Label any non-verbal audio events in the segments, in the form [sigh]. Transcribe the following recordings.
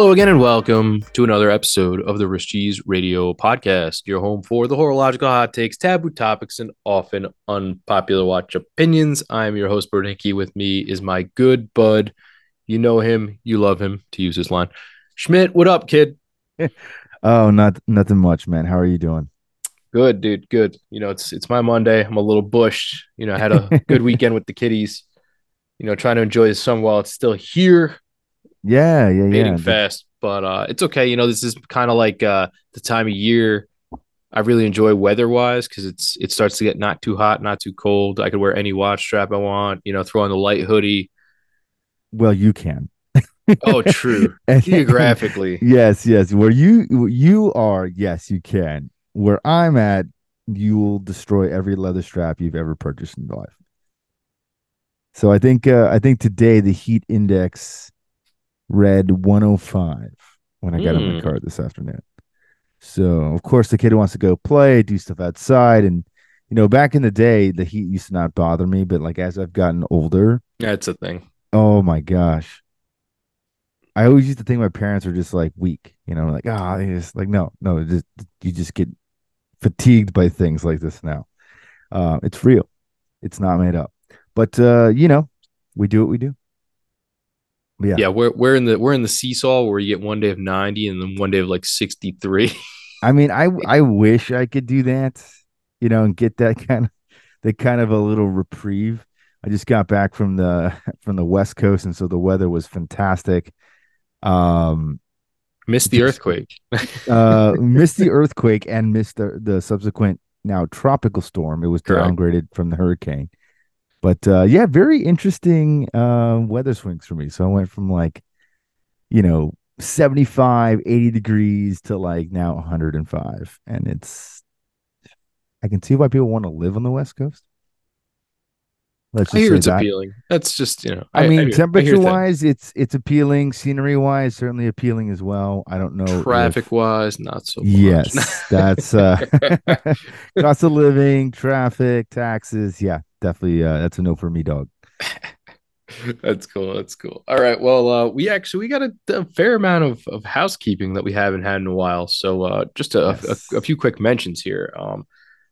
Hello again, and welcome to another episode of the Cheese Radio Podcast, your home for the horological hot takes, taboo topics, and often unpopular watch opinions. I'm your host, Bert Hickey. With me is my good bud. You know him, you love him, to use his line. Schmidt, what up, kid? [laughs] oh, not nothing much, man. How are you doing? Good, dude. Good. You know, it's it's my Monday. I'm a little bushed. You know, I had a [laughs] good weekend with the kiddies. You know, trying to enjoy the sun while it's still here. Yeah, yeah, yeah. Fading fast, but uh, it's okay. You know, this is kind of like uh, the time of year I really enjoy weather wise because it's it starts to get not too hot, not too cold. I could wear any watch strap I want. You know, throw on the light hoodie. Well, you can. oh, true. [laughs] Geographically, [laughs] yes, yes. Where you you are, yes, you can. Where I'm at, you will destroy every leather strap you've ever purchased in your life. So I think uh, I think today the heat index read 105 when I got mm. in my hmm. car this afternoon. So of course the kid wants to go play, do stuff outside, and you know back in the day the heat used to not bother me, but like as I've gotten older, yeah, it's a thing. Oh my gosh. I always used to think my parents were just like weak, you know, like ah, oh, just like no, no, just you just get fatigued by things like this now. Uh, it's real, it's not made up. But uh, you know, we do what we do. Yeah. Yeah, we're we're in the we're in the seesaw where you get one day of 90 and then one day of like 63. [laughs] I mean, I I wish I could do that, you know, and get that [laughs] kind of the kind of a little reprieve. I just got back from the [laughs] from the West Coast and so the weather was fantastic. Um missed the earthquake. uh missed the earthquake and missed the the subsequent now tropical storm. It was Correct. downgraded from the hurricane. But uh, yeah, very interesting uh, weather swings for me. So I went from like, you know, 75, 80 degrees to like now 105. And it's, I can see why people want to live on the West Coast. Let's I hear it's that. appealing. That's just you know. I, I mean, I temperature wise, it's it's appealing. Scenery wise, certainly appealing as well. I don't know. Traffic if, wise, not so. Much. Yes, that's uh, [laughs] [laughs] cost of living, traffic, taxes. Yeah, definitely. Uh, that's a no for me, dog. [laughs] that's cool. That's cool. All right. Well, uh, we actually we got a, a, fair amount of, of housekeeping that we haven't had in a while. So uh, just a, yes. a, a, few quick mentions here. Um,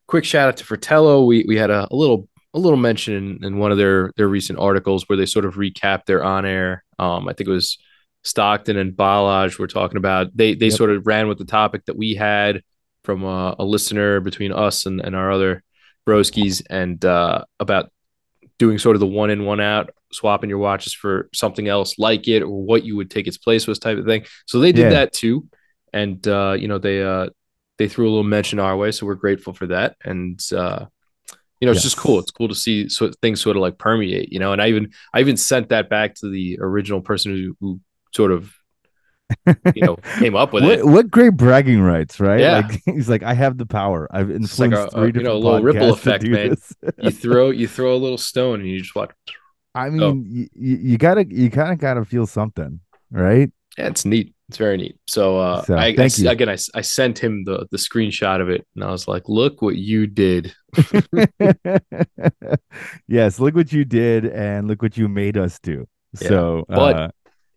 quick shout out to Fratello. We we had a, a little a little mention in, in, one of their their recent articles where they sort of recap their on air. Um, I think it was Stockton and Balazs were talking about. They they yep. sort of ran with the topic that we had from a, a listener between us and, and our other broskies and uh, about doing sort of the one in one out swapping your watches for something else like it or what you would take its place was type of thing so they did yeah. that too and uh, you know they uh, they threw a little mention our way so we're grateful for that and uh, you know it's just cool. It's cool to see so things sort of like permeate you know and i even i even sent that back to the original person who, who sort of you know [laughs] came up with what, it. what great bragging rights right? Yeah. Like, [laughs] he's like i have the power. I've influenced like a, three a, you know a little ripple effect man. you throw you throw a little stone and you just watch i oh. mean oh. you, you gotta you kind of gotta feel something right? Yeah it's neat it's very neat. So, uh, so I, thank I, you. again, I, I sent him the, the screenshot of it and I was like, look what you did. [laughs] yes. Look what you did and look what you made us do. Yeah. So, but uh,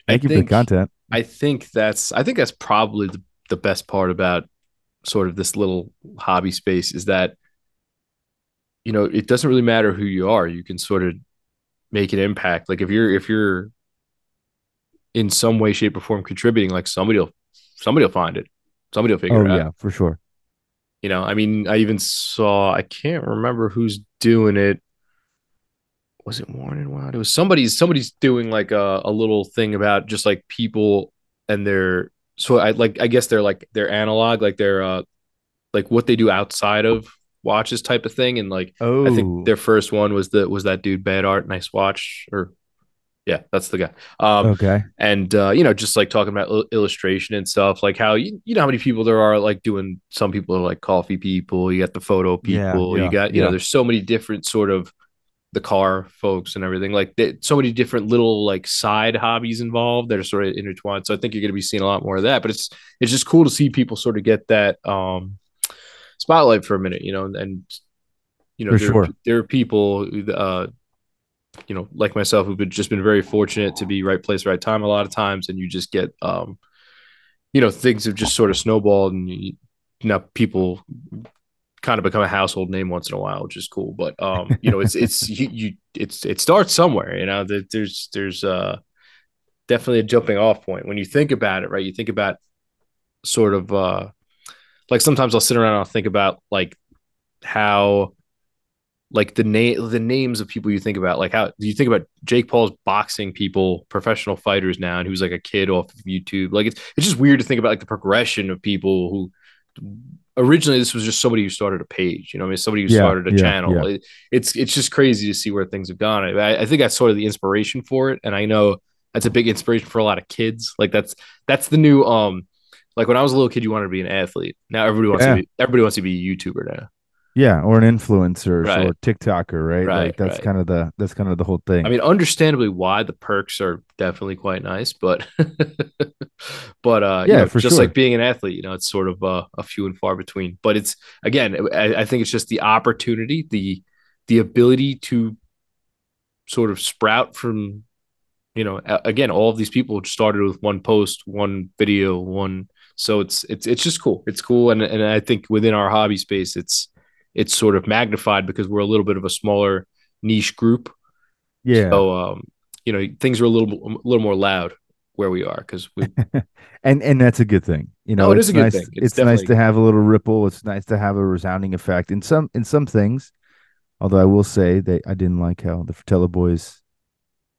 thank I you think, for the content. I think that's, I think that's probably the, the best part about sort of this little hobby space is that, you know, it doesn't really matter who you are. You can sort of make an impact. Like if you're, if you're, in some way, shape, or form contributing, like somebody will somebody will find it. Somebody will figure oh, it out. Yeah, for sure. You know, I mean, I even saw I can't remember who's doing it. Was it Worn and Wound? It was somebody's somebody's doing like a, a little thing about just like people and their so I like I guess they're like their analog, like their uh like what they do outside of watches type of thing. And like oh. I think oh. their first one was the was that dude Bad Art Nice Watch or yeah, that's the guy. Um, okay. And uh, you know, just like talking about il- illustration and stuff, like how you, you know how many people there are like doing. Some people are like coffee people. You got the photo people. Yeah, yeah, you got you yeah. know, there's so many different sort of the car folks and everything. Like they, so many different little like side hobbies involved that are sort of intertwined. So I think you're going to be seeing a lot more of that. But it's it's just cool to see people sort of get that um, spotlight for a minute, you know, and you know, there, sure. there are people uh, you know, like myself, who've been, just been very fortunate to be right place, right time a lot of times, and you just get, um, you know things have just sort of snowballed and you, now people kind of become a household name once in a while, which is cool. But um, you know, it's it's you, you it's it starts somewhere. You know, there's there's uh definitely a jumping off point when you think about it, right? You think about sort of uh like sometimes I'll sit around and I'll think about like how like the name the names of people you think about like how do you think about Jake Paul's boxing people professional fighters now and who's like a kid off of YouTube. Like it's it's just weird to think about like the progression of people who originally this was just somebody who started a page you know I mean? Somebody who yeah, started a yeah, channel. yeah. It, it's it's just crazy to see where things have gone. I, I think that's sort of the inspiration for it and I know that's a big inspiration for a lot of kids. Like that's that's the new um like when I was a little kid you wanted to be an athlete. Now everybody wants to be everybody wants to be a YouTuber now yeah, or an influencer right. or TikToker, right? Right. Like that's right. kind of the that's kind of the whole thing. I mean, understandably why the perks are definitely quite nice, but [laughs] but uh yeah, you know, for just sure. like being an athlete, you know, it's sort of uh, a few and far between. But it's again, I, I think it's just the opportunity, the the ability to sort of sprout from you know again all of these people started with one post one video one so it's it's it's just cool it's cool and and i think within our hobby space it's it's sort of magnified because we're a little bit of a smaller niche group. Yeah. So um, you know, things are a little a little more loud where we are because we [laughs] and and that's a good thing. You know, oh, it is a nice, good thing. It's, it's nice to have a little ripple. It's nice to have a resounding effect in some in some things. Although I will say that I didn't like how the Fratello Boys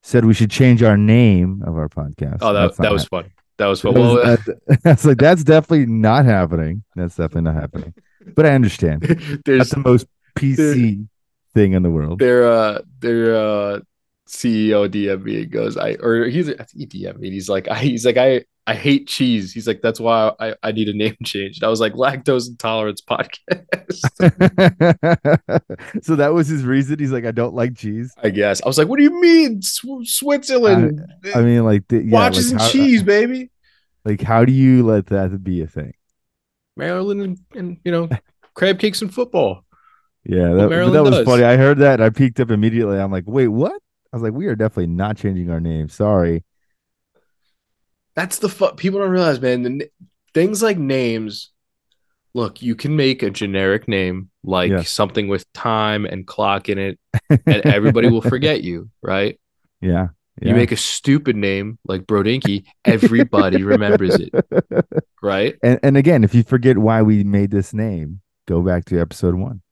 said we should change our name of our podcast. Oh, that, that was fun. That was fun. Well, [laughs] that's like that's definitely not happening. That's definitely not happening but I understand. [laughs] That's the most PC thing in the world. Their uh their uh CEO DM me and goes, I or he's he DM me. He's like, I he's like, I I hate cheese. He's like, that's why I, I need a name [laughs] change. And I was like, lactose intolerance podcast. [laughs] so that was his reason. He's like, I don't like cheese. I guess. I was like, what do you mean, Switzerland? I, I mean, like, the, yeah, watches like and how, cheese, baby. Like, how do you let that be a thing? Maryland and, and you know crab cakes and football. Yeah, that, that was does. funny. I heard that and I peeked up immediately. I'm like, wait, what? I was like, we are definitely not changing our name. Sorry. That's the fu- people don't realize, man. The, things like names. Look, you can make a generic name like yes. something with time and clock in it, [laughs] and everybody will forget you, right? Yeah. Yeah. You make a stupid name like Brodinky, everybody remembers it. [laughs] Right? And and again, if you forget why we made this name, go back to episode 1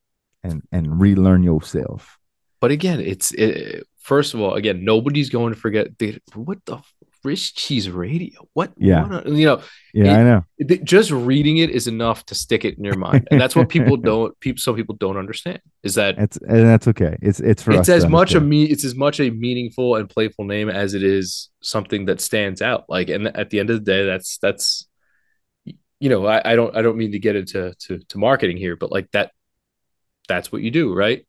and and relearn yourself. But again, it's it, first of all, again, nobody's going to forget the, what the Rich Cheese Radio. What? Yeah. What, you know. Yeah, it, I know. It, just reading it is enough to stick it in your mind, and that's what people [laughs] don't. People, some people don't understand is that it's and that's okay. It's it's for it's as much a me. It's as much a meaningful and playful name as it is something that stands out. Like, and at the end of the day, that's that's. You know, I, I don't I don't mean to get into to, to marketing here, but like that, that's what you do, right?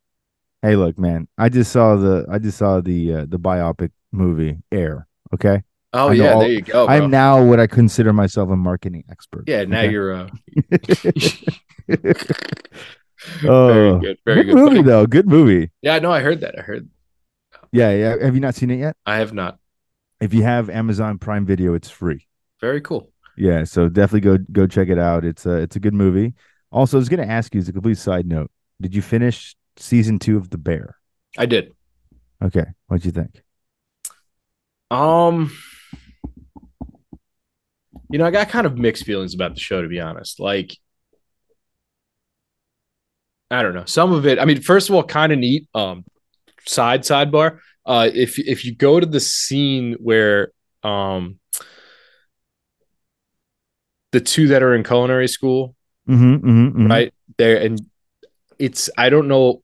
Hey, look, man. I just saw the I just saw the uh, the biopic movie Air. Okay, Oh yeah, all, there you go. Bro. I'm now what I consider myself a marketing expert. Yeah, now okay? you're. Uh... [laughs] [laughs] oh, very good. Very good, good movie though. Good movie. Yeah, no, I heard that. I heard. Yeah, yeah. Have you not seen it yet? I have not. If you have Amazon Prime Video, it's free. Very cool. Yeah, so definitely go go check it out. It's a it's a good movie. Also, I was going to ask you as a complete side note. Did you finish season two of The Bear? I did. Okay, what'd you think? Um, you know, I got kind of mixed feelings about the show, to be honest. Like, I don't know. Some of it, I mean, first of all, kind of neat. Um, side sidebar. Uh, if if you go to the scene where um the two that are in culinary school, mm-hmm, mm-hmm, mm-hmm. right there, and it's I don't know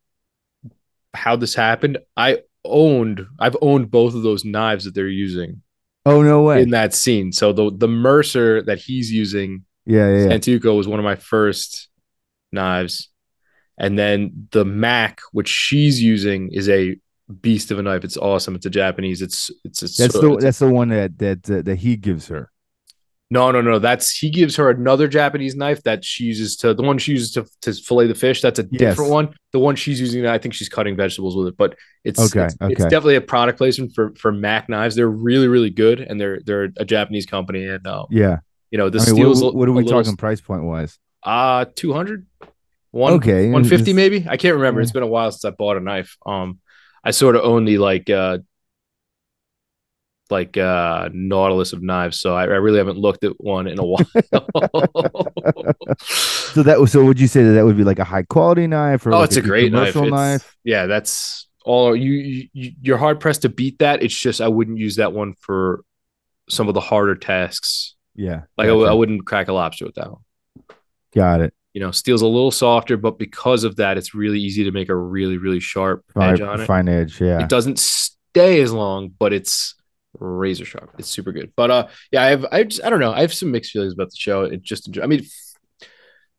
how this happened. I owned I've owned both of those knives that they're using Oh no way! In that scene, so the the Mercer that he's using, yeah, yeah, yeah. Was one of my first knives, and then the Mac, which she's using, is a beast of a knife. It's awesome. It's a Japanese. It's it's, it's that's the that's the one that that uh, that he gives her. No, no, no. That's he gives her another Japanese knife that she uses to the one she uses to, to fillet the fish. That's a different yes. one. The one she's using, I think she's cutting vegetables with it. But it's okay, it's, okay. it's definitely a product placement for for Mac knives. They're really really good, and they're they're a Japanese company. And uh, yeah, You know, the I mean, steel's what, what are we little- talking price point wise? Uh 200 one Okay, 150 maybe. I can't remember. It's been a while since I bought a knife. Um I sort of own the like uh like uh Nautilus of knives, so I, I really haven't looked at one in a while. [laughs] So that was so. Would you say that that would be like a high quality knife or oh, like it's a, good great knife. knife? Yeah, that's all you, you you're hard pressed to beat that. It's just I wouldn't use that one for some of the harder tasks. Yeah, Like I gotcha. wouldn't crack a lobster with that one. got it. You know, steel's a little softer, but because of that, it's really easy to make a really, really sharp edge on Fine, it. fine edge. Yeah. It doesn't stay as long, but it's razor sharp. It's super good. But uh, yeah, I have I just I don't know. I have some mixed feelings about the show. It just I mean,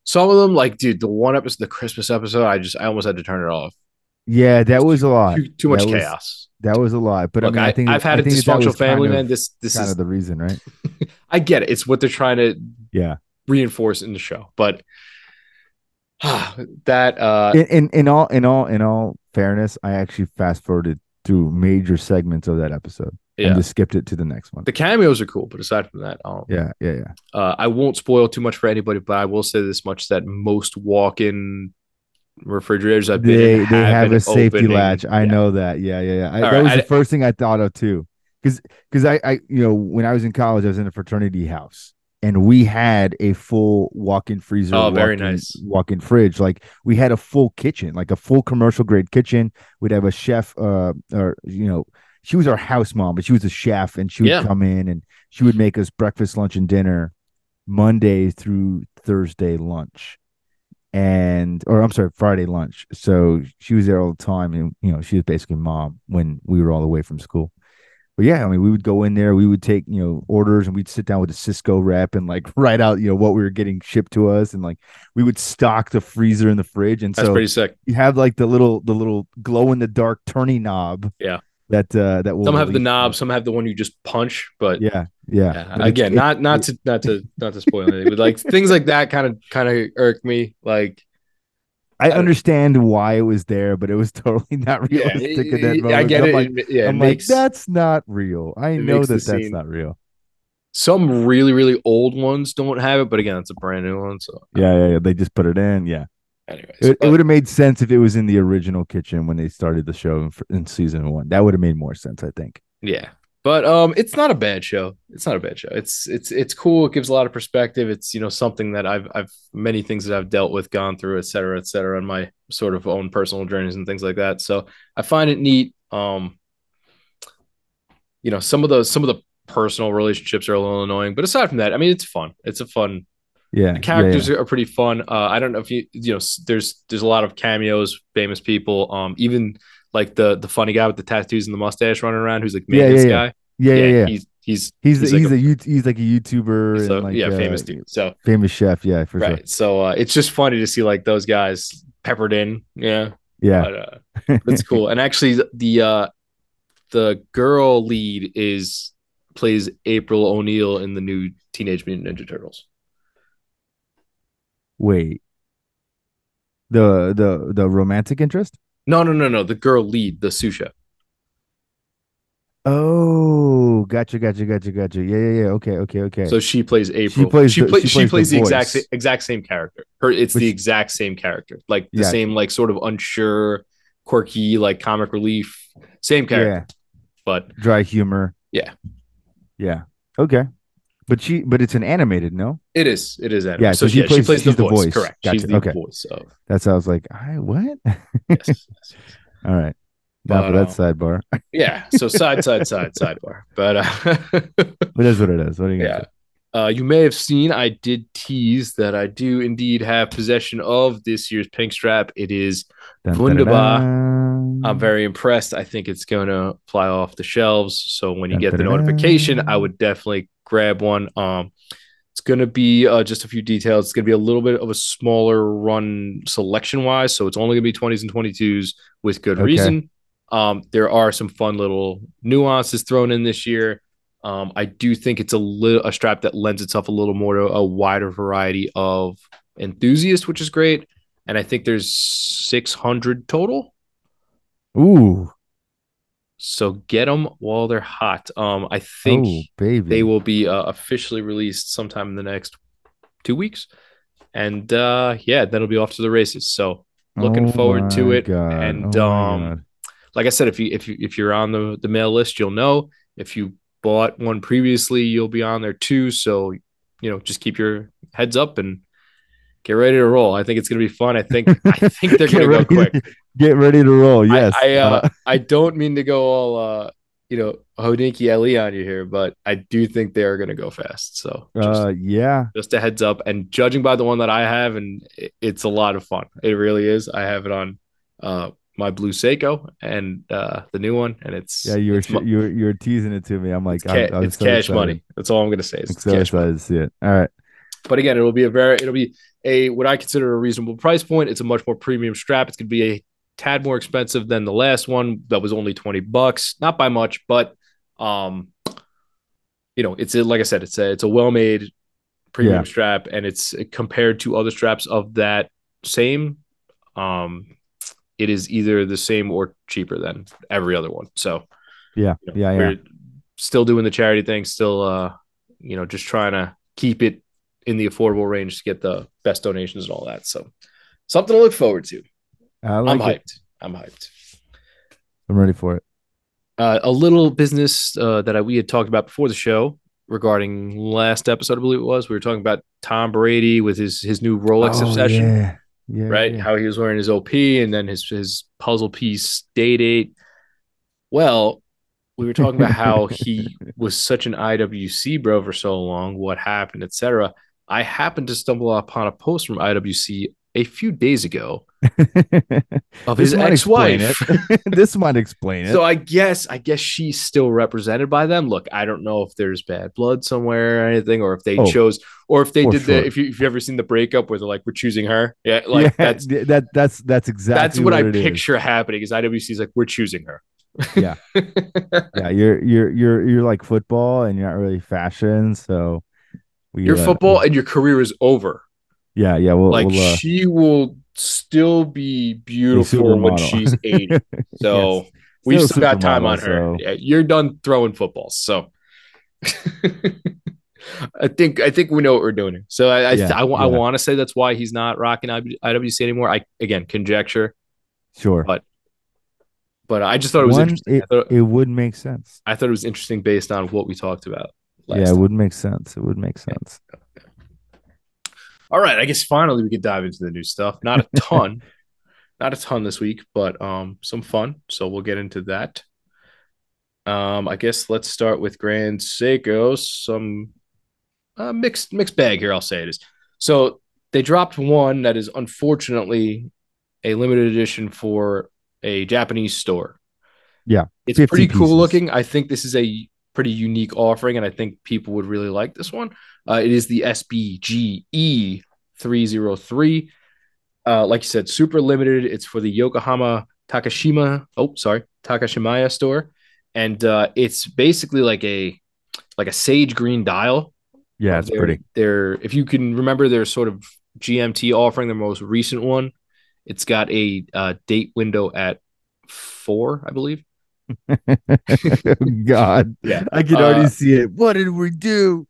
some of them like dude, the one episode, the Christmas episode, I just I almost had to turn it off. Yeah, that was a lot. Too, too much That was- chaos. That was a lot. But Look, I mean, I, think I've had I a think that that dysfunctional was family, man. This this kind is of the reason, right? [laughs] I get it. It's what they're trying to Yeah. reinforce in the show, but. [sighs] that uh In, in in all in all in all fairness, I actually fast forwarded through major segments of that episode yeah and just skipped it to the next one. the cameos are cool but aside from that um Yeah, yeah, yeah. Uh, I won't spoil too much for anybody, but I will say this much: that most walk-in refrigerators I've been They in they have an a safety opening. latch. I Yeah. know that. Yeah, yeah, yeah. I, that right, was I- the first thing I thought of too, because because I I you know when I was in college, I was in a fraternity house. And we had a full walk-in freezer. Oh, very walk-in- nice. Walk-in fridge. Like we had a full kitchen, like a full commercial grade kitchen. We'd have a chef, uh, or you know, she was our house mom, but she was a chef, and she would Yeah. come in and she would make us breakfast, lunch, and dinner, Monday through Thursday lunch, and or I'm sorry, Friday lunch. So she was there all the time, and you know, she was basically mom when we were all away from school. But yeah, I mean, we would go in there, we would take you know orders, and we'd sit down with the Sysco rep and like [laughs] write out you know what we were getting shipped to us, and like we would stock the freezer and the fridge, and That's so pretty sick. you have like the little the little glow in the dark turning knob. Yeah. That uh that will Some have the knob, some have the one you just punch. But Yeah, yeah. yeah, again, it- not not it- to not to not to spoil anything, but like things like that kind of kind of irk me. Like, I don't- understand why it was there, but it was [laughs] totally not yeah, realistic that moment. I get I'm it. Like, it- yeah, I'm makes like, that's not real. I know that that's scene- not real. some really really old ones don't have it, but again, it's a brand new one. So, Yeah, yeah, yeah. They just put it in. Yeah. Anyways, It, it would have made sense if it was in the original kitchen when they started the show in, in season one. That would have made more sense, I think. Yeah. But um it's not a bad show. It's not a bad show. It's it's it's cool. It gives a lot of perspective. It's you know something that I've I've many things that I've dealt with, gone through, et cetera, et cetera, on my sort of own personal journeys and things like that. So I find it neat. Um you know, some of the some of the personal relationships are a little annoying, but aside from that, I mean it's fun. It's a fun Yeah. the characters are pretty fun. Uh, I don't know if you you know there's there's a lot of cameos, famous people. Um, even like the the funny guy with the tattoos and the mustache running around, who's like Yeah, yeah, maintenance yeah. guy. Yeah, yeah, yeah. yeah. He's he's He's he's he's, like a, you he's like a YouTuber so and like yeah, uh, famous dude. So famous chef. Yeah, for right. sure. So uh, it's just funny to see like those guys peppered in. Yeah, Yeah, but uh, that's cool. And actually, the- the uh, the girl lead is plays April O'Neil in the new Teenage Mutant Ninja Turtles. Wait. The the the romantic interest? No, no, no, no. The girl lead, the sous chef. Oh, gotcha, gotcha, gotcha, gotcha. Yeah, yeah, yeah. Okay, okay, okay. So she plays April. plays she, the- play- she she plays plays the the, exact same, exact same character. Her it's But the exact same character. Like the Yeah. same like sort of unsure, quirky, like comic relief, same character. yeah, But dry humor. Yeah. Yeah. Okay. But she but it's an animated, no? it is it is anime. Yeah, so, so she yeah, plays- she plays the voice. voice. Correct. She's the Okay. voice of That's how I was like, I what? yes, [laughs] yes, yes. All right. Now But, for that uh, sidebar. [laughs] Yeah. So side, side, side, sidebar. But uh [laughs] But that's what it is. What are you yeah. Uh, you may have seen I did tease that I do indeed have possession of this year's pink strap. It is? Dun, Wunderbar. dun, dun. I'm very impressed. I think it's going to fly off the shelves. So when you get the notification, I would definitely grab one. Um, it's going to be uh, just a few details. It's going to be a little bit of a smaller run selection wise. So it's only going to be 20s and 22s with good Okay. reason. Um, there are some fun little nuances thrown in this year. Um, I do think it's a little a strap that lends itself a little more to a wider variety of enthusiasts, which is great. And I think there's 600 total. Ooh. So get them while they're hot. Um, I think oh, baby. they will be uh, officially released sometime in the next two weeks, and uh, yeah, then it'll be off to the races. So looking Oh forward to it. God. And Oh um, like I said, if you if you if you're on the the mail list, you'll know. If you bought one previously, you'll be on there too. So you know, just keep your heads up and get ready to roll. I think it's gonna be fun. I think I think they're [laughs] gonna go quick. Get ready to roll. Yes. I I, uh, Uh, [laughs] I don't mean to go all uh you know Hodinkee Ali on you here, but I do think they are gonna go fast. So just, uh, yeah. just a heads up. And judging by the one that I have, and it- it's a lot of fun. It really is. I have it on uh my blue Seiko and uh the new one, and it's Yeah. You were, it's, sh- you were, you were teasing it to me. I'm like, it's, ca- I'm it's so cash excited. money. That's all I'm gonna say. I'm It's so cash money. excited to see it. All right. But again, it'll be a very it'll be a what I consider a reasonable price point. It's a much more premium strap. It's gonna be a tad more expensive than the last one that was only 20 bucks. Not by much, but um you know, it's a, like I said, it's a it's a well-made premium Yeah. strap and it's compared to other straps of that same um it is either the same or cheaper than every other one. So Yeah. you know, Yeah. Yeah. still doing the charity thing, still uh, you know, just trying to keep it in the affordable range to get the best donations and all that. So something to look forward to. I like I'm it. hyped. I'm hyped. I'm ready for it. Uh, a little business uh, that I, we had talked about before the show regarding last episode, I believe it was. We were talking about Tom Brady with his his new Rolex Oh, obsession. Yeah. Yeah. right? yeah. How he was wearing his OP and then his his puzzle piece day date. Well, we were talking about how [laughs] he was such an IWC bro for so long, what happened, etc. I happened to stumble upon a post from IWC a few days ago of his ex-wife. [laughs] this might explain it. so I guess I guess she's still represented by them. Look, I don't know if there's bad blood somewhere or anything, or if they Oh, chose, or if they did sure. the. If you if you ever seen the breakup where they're like, we're choosing her, yeah, [laughs] like yeah, that's that that's that's exactly that's what, I it is. picture happening. Because IWC is IWC's like we're choosing her. Yeah. [laughs] Yeah, you're you're you're you're like football and you're not really fashion, so we Your uh, football and your career is over. Yeah, yeah, we'll, Like we'll uh, she will still be beautiful when supermodel. she's [laughs] 80. So Yes. we've Still still got time supermodel, on her. so- Yeah, you're done throwing footballs. So [laughs] I think I think we know what we're doing. here. So I I, Yeah, I, yeah. want to say that's why he's not rocking IWC anymore. I again conjecture, sure. but but I just thought it was One, interesting. it, thought, it would make sense. I thought it was interesting based on what we talked about. Last yeah, it time. would make sense. It would make sense. All right, I guess finally we could dive into the new stuff. Not a [laughs] ton, not a ton this week, but um, some fun. So we'll get into that. Um, I guess let's start with Grand Seiko. Some uh, mixed mixed bag here. I'll say it is. So they dropped one that is unfortunately a limited edition for a Japanese store. Yeah, it's 50 pretty cool pieces. looking. I think this is a pretty unique offering, and I think people would really like this one. Uh, it is the SBGE 303. Uh, like you said, super limited. It's for the Yokohama Takashima. Oh, sorry, Takashimaya store, and uh, it's basically like a like a sage green dial. Yeah, it's They're- pretty. They're if you can remember their sort of GMT offering, their most recent one. It's got a uh, date window at four, I believe. [laughs] God, Yeah. I can already Uh, see it. What did we do?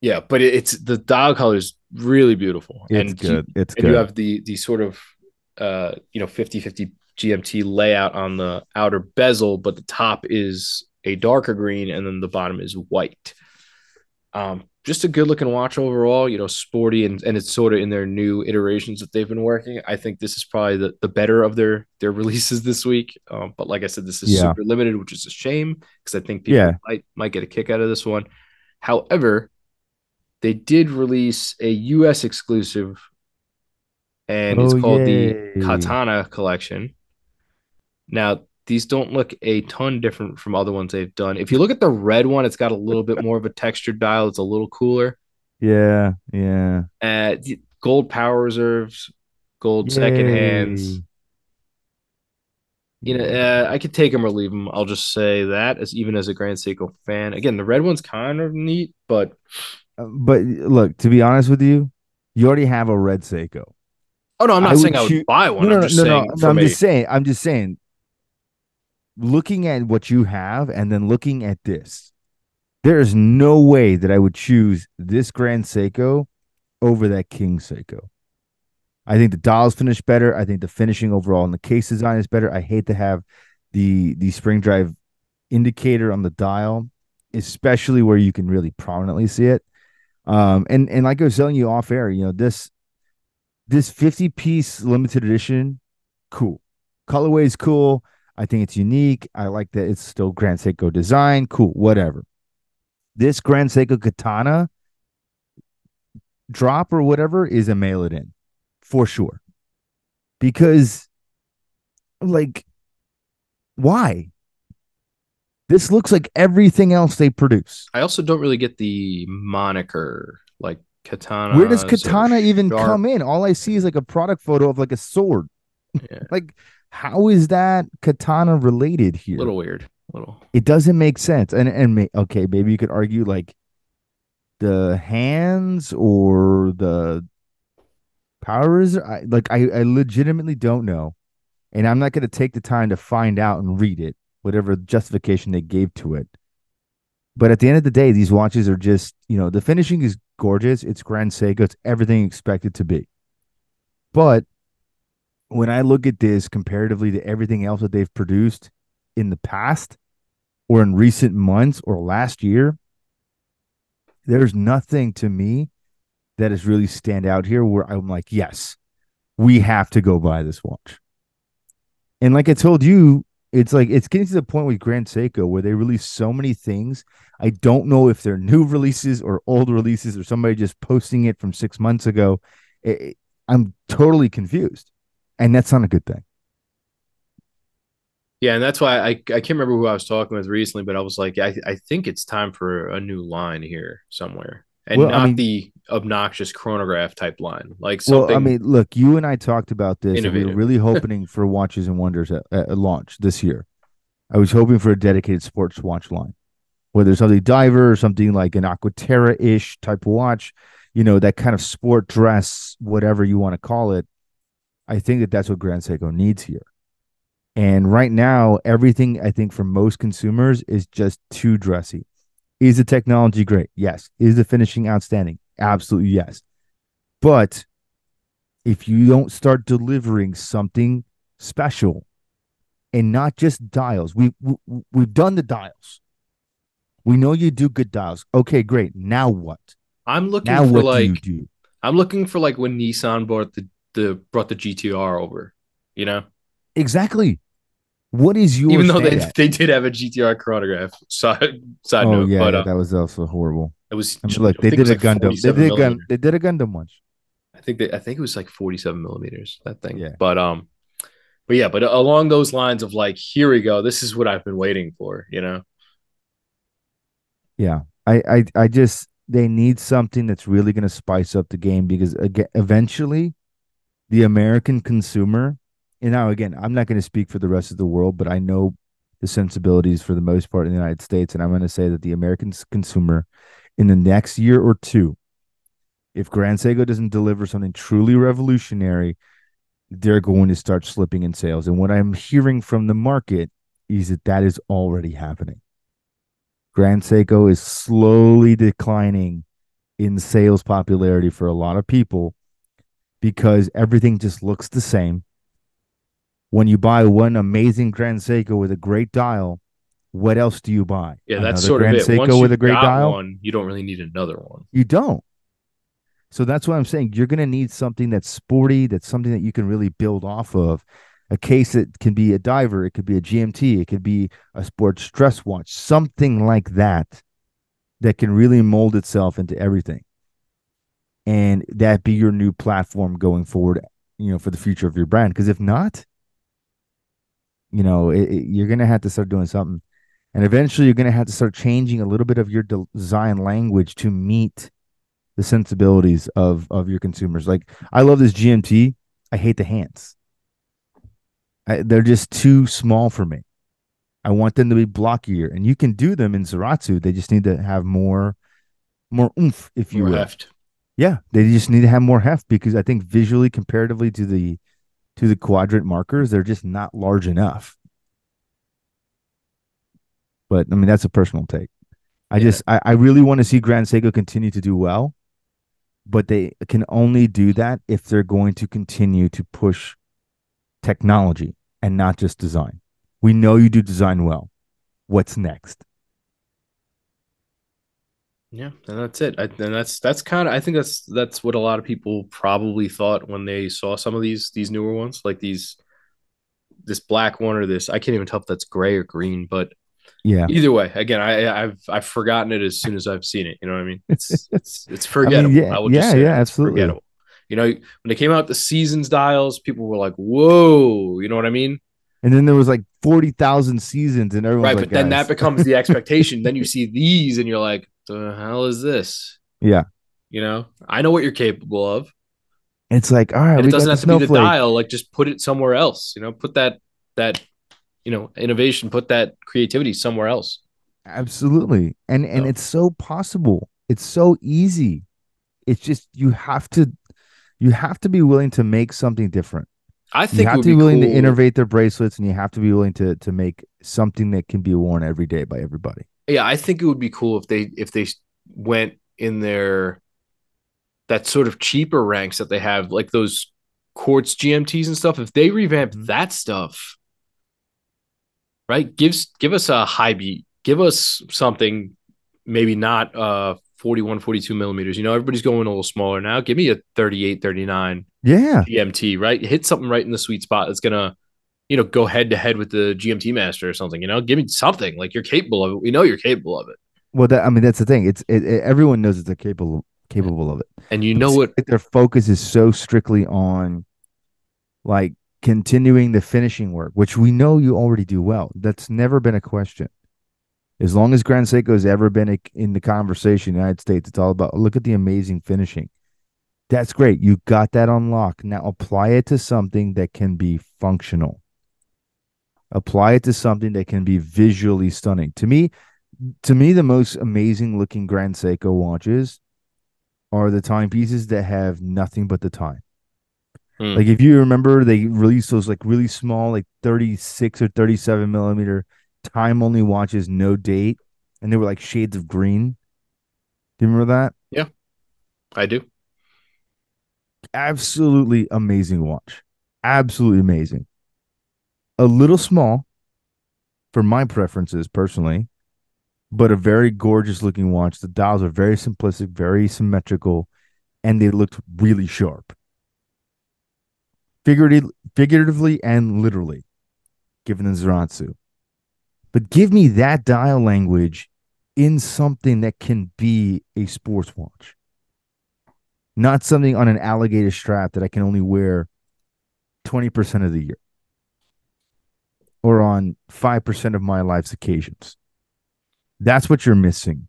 Yeah, but it, it's the dial color is really beautiful. It's and you- good. it's and good. you have the the sort of uh you know 50-50 GMT layout on the outer bezel, but the top is a darker green and then the bottom is white. Um, just a good looking watch overall, you know, sporty and, and it's sort of in their new iterations that they've been working. I think this is probably the, the better of their their [laughs] releases this week. Um, but like I said, this is Yeah. super limited, which is a shame because I think people Yeah. might might get a kick out of this one. However, they did release a US exclusive and it's Oh, called yay. the Katana collection. Now, these don't look a ton different from other ones they've done. If you look at the red one, it's got a little bit more of a textured dial. It's a little cooler. yeah, yeah. Uh, gold power reserves, gold second hands. You know, uh, I could take them or leave them. I'll just say that as even as a Grand Seiko fan. Again, the red one's kind of neat, but Uh, But look, to be honest with you, you already have a red Seiko. oh no, I'm I not would saying I would choo- buy one. no, I'm no, just no, no, no. from I'm just saying. I'm just saying. Looking at what you have and then looking at this, there is no way that I would choose this Grand Seiko over that King Seiko. I think the dials finish better. I think the finishing overall in the case design is better. I hate to have the the spring drive indicator on the dial, especially where you can really prominently see it. Um, and and like I was telling you off air, you know this this 50 piece limited edition, cool. Colorway is cool. I think it's unique. I like that it's still Grand Seiko design. Cool, whatever. This Grand Seiko Katana drop or whatever is a mail it in for sure. Because, like, why? This looks like everything else they produce. I also don't really get the moniker like katana. Where does katana even sharp? come in? All I see is like a product photo of like a sword. Yeah. [laughs] like, how is that katana related here? A little weird. A little. It doesn't make sense. And and may, okay, maybe you could argue like the hands or the powers. I, like I, I legitimately don't know, and I'm not going to take the time to find out and read it, whatever justification they gave to it. But at the end of the day, these watches are just, you know, the finishing is gorgeous. It's Grand Seiko. It's everything expected to be. But when I look at this comparatively to everything else that they've produced in the past or in recent months or last year, there's nothing to me that is really stand out here where I'm like, yes, we have to go buy this watch. And like I told you, it's like it's getting to the point with Grand Seiko where they release so many things. I don't know if they're new [laughs] releases or old releases or somebody just posting it from six months ago. It, I'm totally confused, and that's not a good thing. Yeah, and that's why I, I can't remember who I was talking with recently, but I was like, I, I think it's time for a new line here somewhere. And well, not I mean, the obnoxious chronograph type line. Like something Well, I mean, look, you and I talked about this we were really [laughs] hoping for Watches and Wonders at, at launch this year. I was hoping for a dedicated sports watch line. Whether it's something diver or something like an Aquaterra-ish type watch, you know, that kind of sport dress, whatever you want to call it. I think that that's what Grand Seiko needs here. And right now, everything I think for most consumers is just too dressy. Is the technology great? Yes. Is the finishing outstanding? Absolutely yes. But if you don't start delivering something special and not just dials, we, we we've done the dials. We know you do good dials. Okay, great. Now what? I'm looking now for like do do? I'm looking for like when Nissan bought the the brought the GTR over, you know? Exactly. What is your even though they at? they did have a GTR chronograph side side oh, note, yeah, but yeah, uh, that was also horrible. It was I mean, look, they did a like Gundam. They did a gun. They did a Gundam once. I think they, I think it was like 47 millimeters that thing. Yeah. But um, but yeah, but along those lines of like, here we go. This is what I've been waiting for. You know. Yeah, I I I just they need something that's really going to spice up the game because again, eventually, the American consumer and now again, I'm not going to speak for the rest of the world, but I know the sensibilities for the most part in the United States, and I'm going to say that the American consumer, in the next year or two, if Grand Seiko doesn't deliver something truly revolutionary, they're going to start slipping in sales. And what I'm hearing from the market is that that is already happening. Grand Seiko is slowly declining in sales popularity for a lot of people because everything just looks the same when you buy one amazing Grand Seiko with a great dial, what else do you buy? Yeah, that's sort Grand of it. Seiko Once with a great dial. One, you don't really need another one. You don't. So that's what I'm saying. You're going to need something that's sporty, that's something that you can really build off of. A case that can be a diver, it could be a GMT, it could be a sports stress watch, something like that that can really mold itself into everything. And that be your new platform going forward, you know, for the future of your brand. Because if not, you know, it, it, you're to have to start doing something. And eventually you're to have to start changing a little bit of your design language to meet the sensibilities of of your consumers. Like I love this GMT. I hate the hands. I, they're just too small for me. I want them to be blockier, and you can do them in Zaratsu. They just need to have more, more oomph, if you more will. Heft. Yeah, they just need to have more heft because I think visually, comparatively to the to the quadrant markers, they're just not large enough. But I mean, that's a personal take. I Yeah. just I, I really want to see Grand Seiko continue to do well, but they can only do that if they're going to continue to push technology and not just design. We know you do design well. What's next? Yeah, and that's it. I, and that's that's kind of I think that's that's what a lot of people probably thought when they saw some of these these newer ones, like these this black one or this. I can't even tell if that's gray or green, but Yeah. either way, again, I I've I've forgotten it as soon as I've seen it. You know what I mean? It's [laughs] it's it's forgettable. I, yeah, will just yeah, yeah, absolutely. forgettable. You know, when they came out the seasons dials, people were like, "Whoa!" You know what I mean? And then there was like 40,000 seasons and everyone's right, like, but then "Guys." that becomes the [laughs] expectation. then you see these, and you're like, "The hell is this?" Yeah. You know, I know what you're capable of. It's like, all right, it doesn't have to be the dial like just put it somewhere else you know put that that you know innovation put that creativity somewhere else Absolutely. And and it's so possible. It's so easy. It's just you have to you have to be willing to make something different. i You think it have would to be be willing cool. to innovate their bracelets and you have to be willing to to make something that can be worn every day by everybody. Yeah i think it would be cool if they if they went in their that sort of cheaper ranks that they have like those quartz gmts and stuff if they revamped Mhm. that stuff right gives give us a high beat give us something maybe not uh 41 42 millimeters you know everybody's going a little smaller now give me a 38 39 Yeah. GMT, right? Hit something right in the sweet spot that's gonna, you know, go head to head with the GMT master or something. You know, give me something like you're capable of it. We know you're capable of it, Well, that I mean that's the thing. It's it, it- everyone knows that they're capable capable of it. and you But know what? like their focus is so strictly on like continuing the finishing work, which we know you already do well. That's never been a question. As long as Grand Seiko has ever been a, in the conversation in the United States, it's all about look at the amazing finishing. That's great. You got that on lock. Now apply it to something that can be functional. Apply it to something that can be visually stunning. To me, to me, the most amazing looking Grand Seiko watches are the timepieces that have nothing but the time. Hmm. Like if you remember, they released those like really small, like 36 or 37 millimeter time only watches, no date, and they were like shades of green. Do you remember that? Yeah, I do. Absolutely amazing watch. Absolutely amazing. A little small for my preferences personally, but a very gorgeous looking watch. The dials are very simplistic, very symmetrical, and they looked really sharp. Figuratively, and literally, given the Zaratsu. But give me that dial language in something that can be a sports watch not something on an alligator strap that I can only wear 20% of the year or on 5% of my life's occasions. That's what you're missing.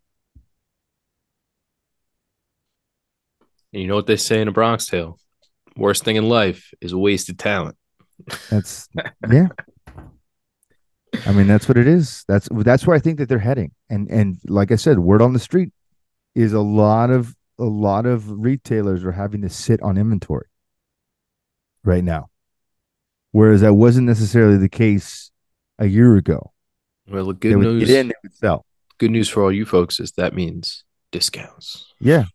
And you know what they say in a Bronx Tale? Worst thing in life is wasted talent. That's [laughs] yeah. I mean, that's what it is. That's that's where I think that they're heading. And and like I said, word on the street is a lot of a lot of retailers are having to sit on inventory right now. Whereas that wasn't necessarily the case a year ago. Well, good would news, get in, would sell. good news for all you folks is that means discounts. Yeah,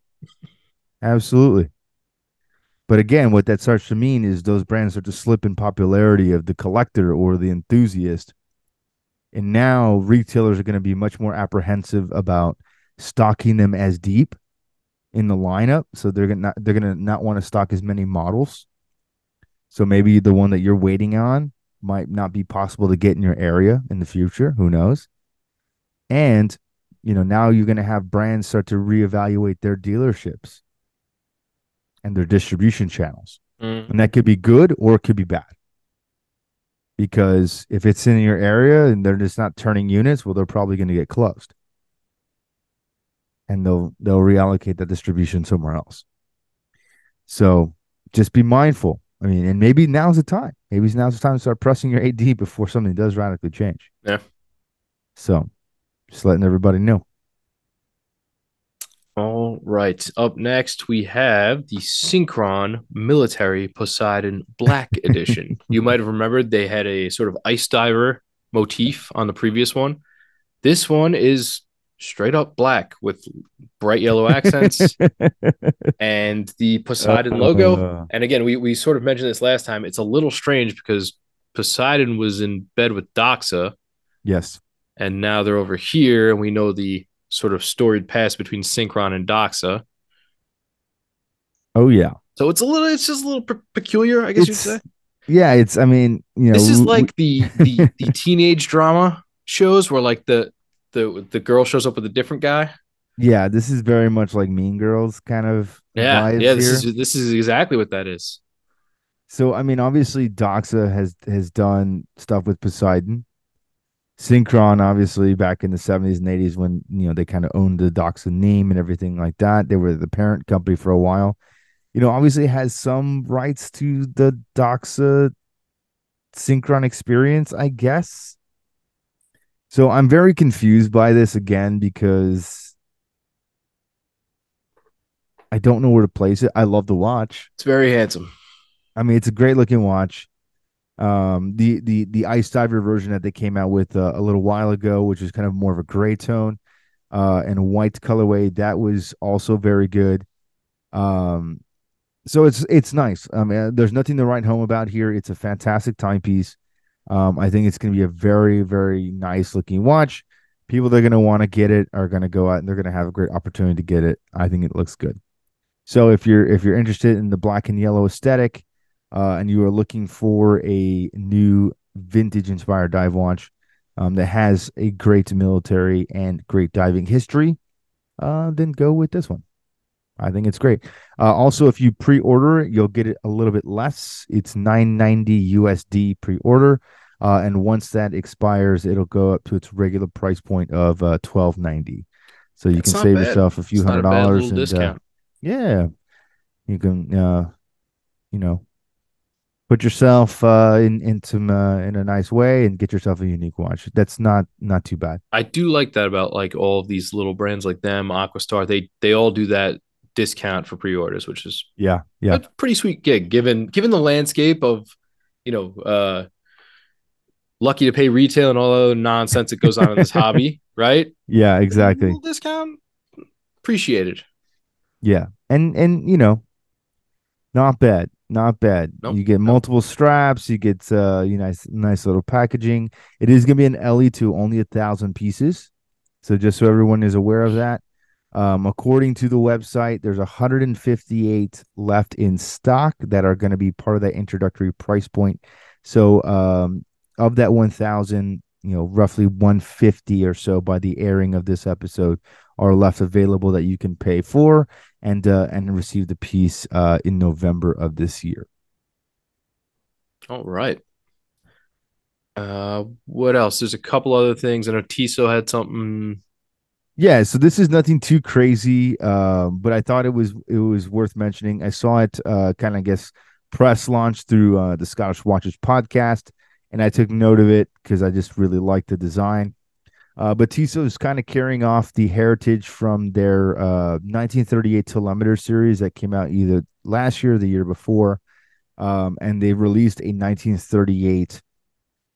absolutely. But again, what that starts to mean is those brands start to slip in popularity of the collector or the enthusiast. And now retailers are going to be much more apprehensive about stocking them as deep in the lineup. So they're gonna not, they're gonna not want to stock as many models. So maybe the one that you're waiting on might not be possible to get in your area in the future. Who knows? And you know, now you're going to have brands start to reevaluate their dealerships and their distribution channels. Mm. And that could be good or it could be bad. Because if it's in your area and they're just not turning units, well, they're probably going to get closed. And they'll they'll reallocate that distribution somewhere else. So just be mindful. I mean, and maybe now's the time. Maybe now's the time to start pressing your AD before something does radically change. Yeah. So just letting everybody know. All right. Up next, we have the Synchron Military Poseidon Black [laughs] Edition. you might have remembered they had a sort of ice diver motif on the previous one. This one is straight up black with bright yellow accents [laughs] and the Poseidon logo. Uh, And again, we we sort of mentioned this last time. It's a little strange because Poseidon was in bed with Doxa, yes. and now they're over here, and we know the sort of storied past between Synchron and Doxa. Oh yeah. So it's a little, it's just a little pe- peculiar, I guess you'd say. yeah. It's. I mean, you know, This is like the the the [laughs] teenage drama shows where like the the the girl shows up with a different guy. yeah. This is very much like Mean Girls kind of. Yeah, yeah. This here. is this is exactly what that is. So I mean, obviously Doxa has has done stuff with Poseidon. Synchron, obviously, back in the 70s and 80s when you know they kind of owned the Doxa name and everything like that. They were the parent company for a while. You know, obviously has some rights to the Doxa Synchron experience, I guess. So I'm very confused by this again because I don't know where to place it. I love the watch. It's very handsome. I mean, it's a great looking watch. Um, the the the ice diver version that they came out with uh, a little while ago, which is kind of more of a gray tone, uh, and a white colorway, that was also very good. Um, so it's it's nice. I mean, there's nothing to write home about here. It's a fantastic timepiece. Um, I think it's going to be a very very nice looking watch. People that are going to want to get it are going to go out and they're going to have a great opportunity to get it. I think it looks good. So if you're if you're interested in the black and yellow aesthetic, uh, and you are looking for a new vintage inspired dive watch um, that has a great military and great diving history, uh, then go with this one. I think it's great. Uh, also, if you pre-order you'll get it a little bit less. It's nine ninety USD pre-order, uh, and once that expires, it'll go up to its regular price point of uh, twelve ninety. So you That's can save bad. yourself a few It's hundred dollars and uh, yeah, you can uh, you know put yourself uh, in some uh, in a nice way and get yourself a unique watch. That's not not too bad. I do like that about like all of these little brands like them, Aquastar. They they all do that discount for pre-orders, which is Yeah, yeah, pretty sweet gig given given the landscape of you know uh lucky to pay retail and all the other nonsense that goes on in this [laughs] hobby, right? yeah, exactly. discount appreciated. Yeah, and and you know, not bad, not bad. Nope, you get nope. multiple straps. You get uh, you nice nice little packaging. It is gonna be an LE two, only a thousand pieces. So just so everyone is aware of that. Um, according to the website, there's 158 left in stock that are going to be part of that introductory price point. So, um, of that 1,000, you know, roughly 150 or so by the airing of this episode are left available that you can pay for and uh, and receive the piece uh, in November of this year. All right. Uh what else? There's a couple other things. I know Tiso had something. Yeah, so this is nothing too crazy, um, but I thought it was it was worth mentioning. I saw it uh, kind of, I guess, press launch through uh, the Scottish Watchers podcast, and I took note of it because I just really liked the design. Uh, but Tissot is kind of carrying off the heritage from their uh, 1938 telemeter series that came out either last year or the year before, um, and they released a 1938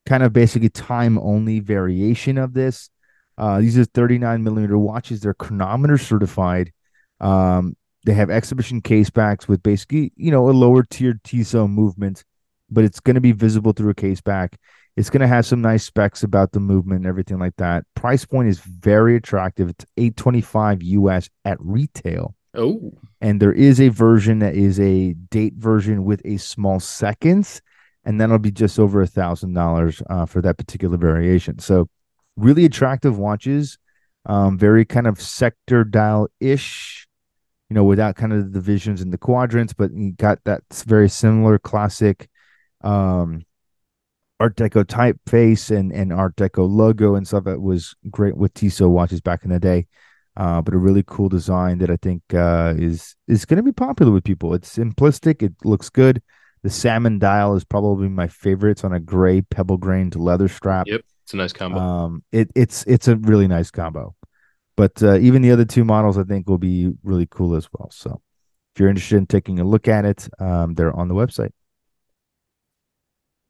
kind of basically time only variation of this. Uh, these are 39 millimeter watches. They're chronometer certified. Um, they have exhibition case backs with basically, you know, a lower tiered Tissot movement, but it's going to be visible through a case back. It's going to have some nice specs about the movement and everything like that. Price point is very attractive. It's 825 US at retail. Oh, And there is a version that is a date version with a small seconds, and that'll be just over a thousand dollars uh, for that particular variation. So, really attractive watches, um, very kind of sector dial ish, you know, without kind of the divisions and the quadrants, but you got that very similar classic um, Art Deco typeface and and Art Deco logo and stuff that was great with Tissot watches back in the day. Uh, but a really cool design that I think uh, is is going to be popular with people. It's simplistic. It looks good. The salmon dial is probably my favorite. It's on a gray pebble grained leather strap. yep. It's a nice combo. Um, it, it's it's a really nice combo. But uh, even the other two models, I think, will be really cool as well. So, if you're interested in taking a look at it, um, they're on the website.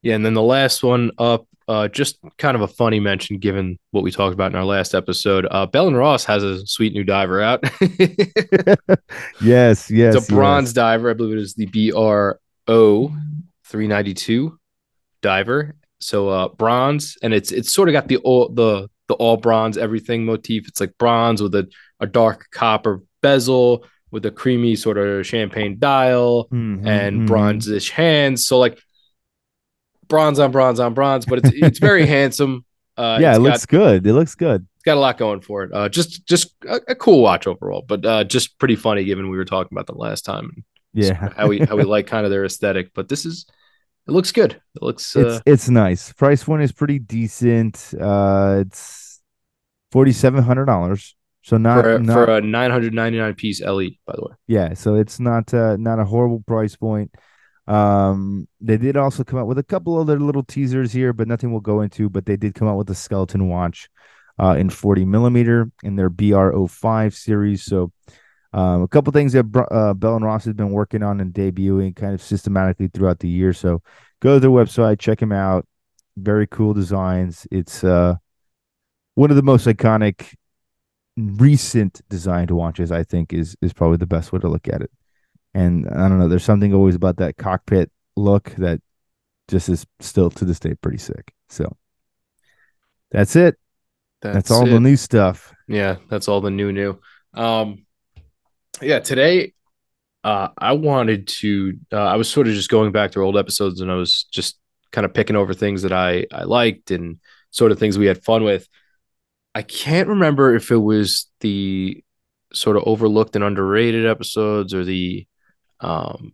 yeah, and then the last one up uh, just kind of a funny mention given what we talked about in our last episode. Uh, Bell and Ross has a sweet new diver out. [laughs] [laughs] yes, yes. It's a bronze yes. diver. I believe it is the BRO 392 diver. So uh, bronze, and it's it's sort of got the all the the all bronze everything motif. It's like bronze with a, a dark copper bezel with a creamy sort of champagne dial mm-hmm, and mm-hmm. hands. So like bronze on bronze on bronze, but it's it's very [laughs] handsome. Uh, yeah, it looks got, good. It looks good. It's got a lot going for it. Uh, just just a, a, cool watch overall, but uh, just pretty funny given we were talking about them last time. Yeah, how we how we like kind of their aesthetic, but this is it looks good. It looks it's uh, it's nice. Price one is pretty decent. Uh, it's forty seven hundred dollars. So not for, not, for a 999 piece LE, by the way. Yeah, so it's not uh, not a horrible price point. Um, they did also come out with a couple other little teasers here, but nothing we'll go into. But they did come out with a skeleton watch uh, in 40 millimeter in their BR05 series. So um, a couple things that uh, Bell and Ross has been working on and debuting kind of systematically throughout the year. So go to their website, check them out. Very cool designs. It's uh, one of the most iconic recent designed watches, I think, is is probably the best way to look at it. And I don't know, there's something always about that cockpit look that just is still to this day pretty sick. So that's it. That's, that's all it. the new stuff. Yeah, that's all the new new. Um yeah, today uh I wanted to uh, I was sort of just going back to old episodes and I was just kind of picking over things that I I liked and sort of things we had fun with. I can't remember if it was the sort of overlooked and underrated episodes or the um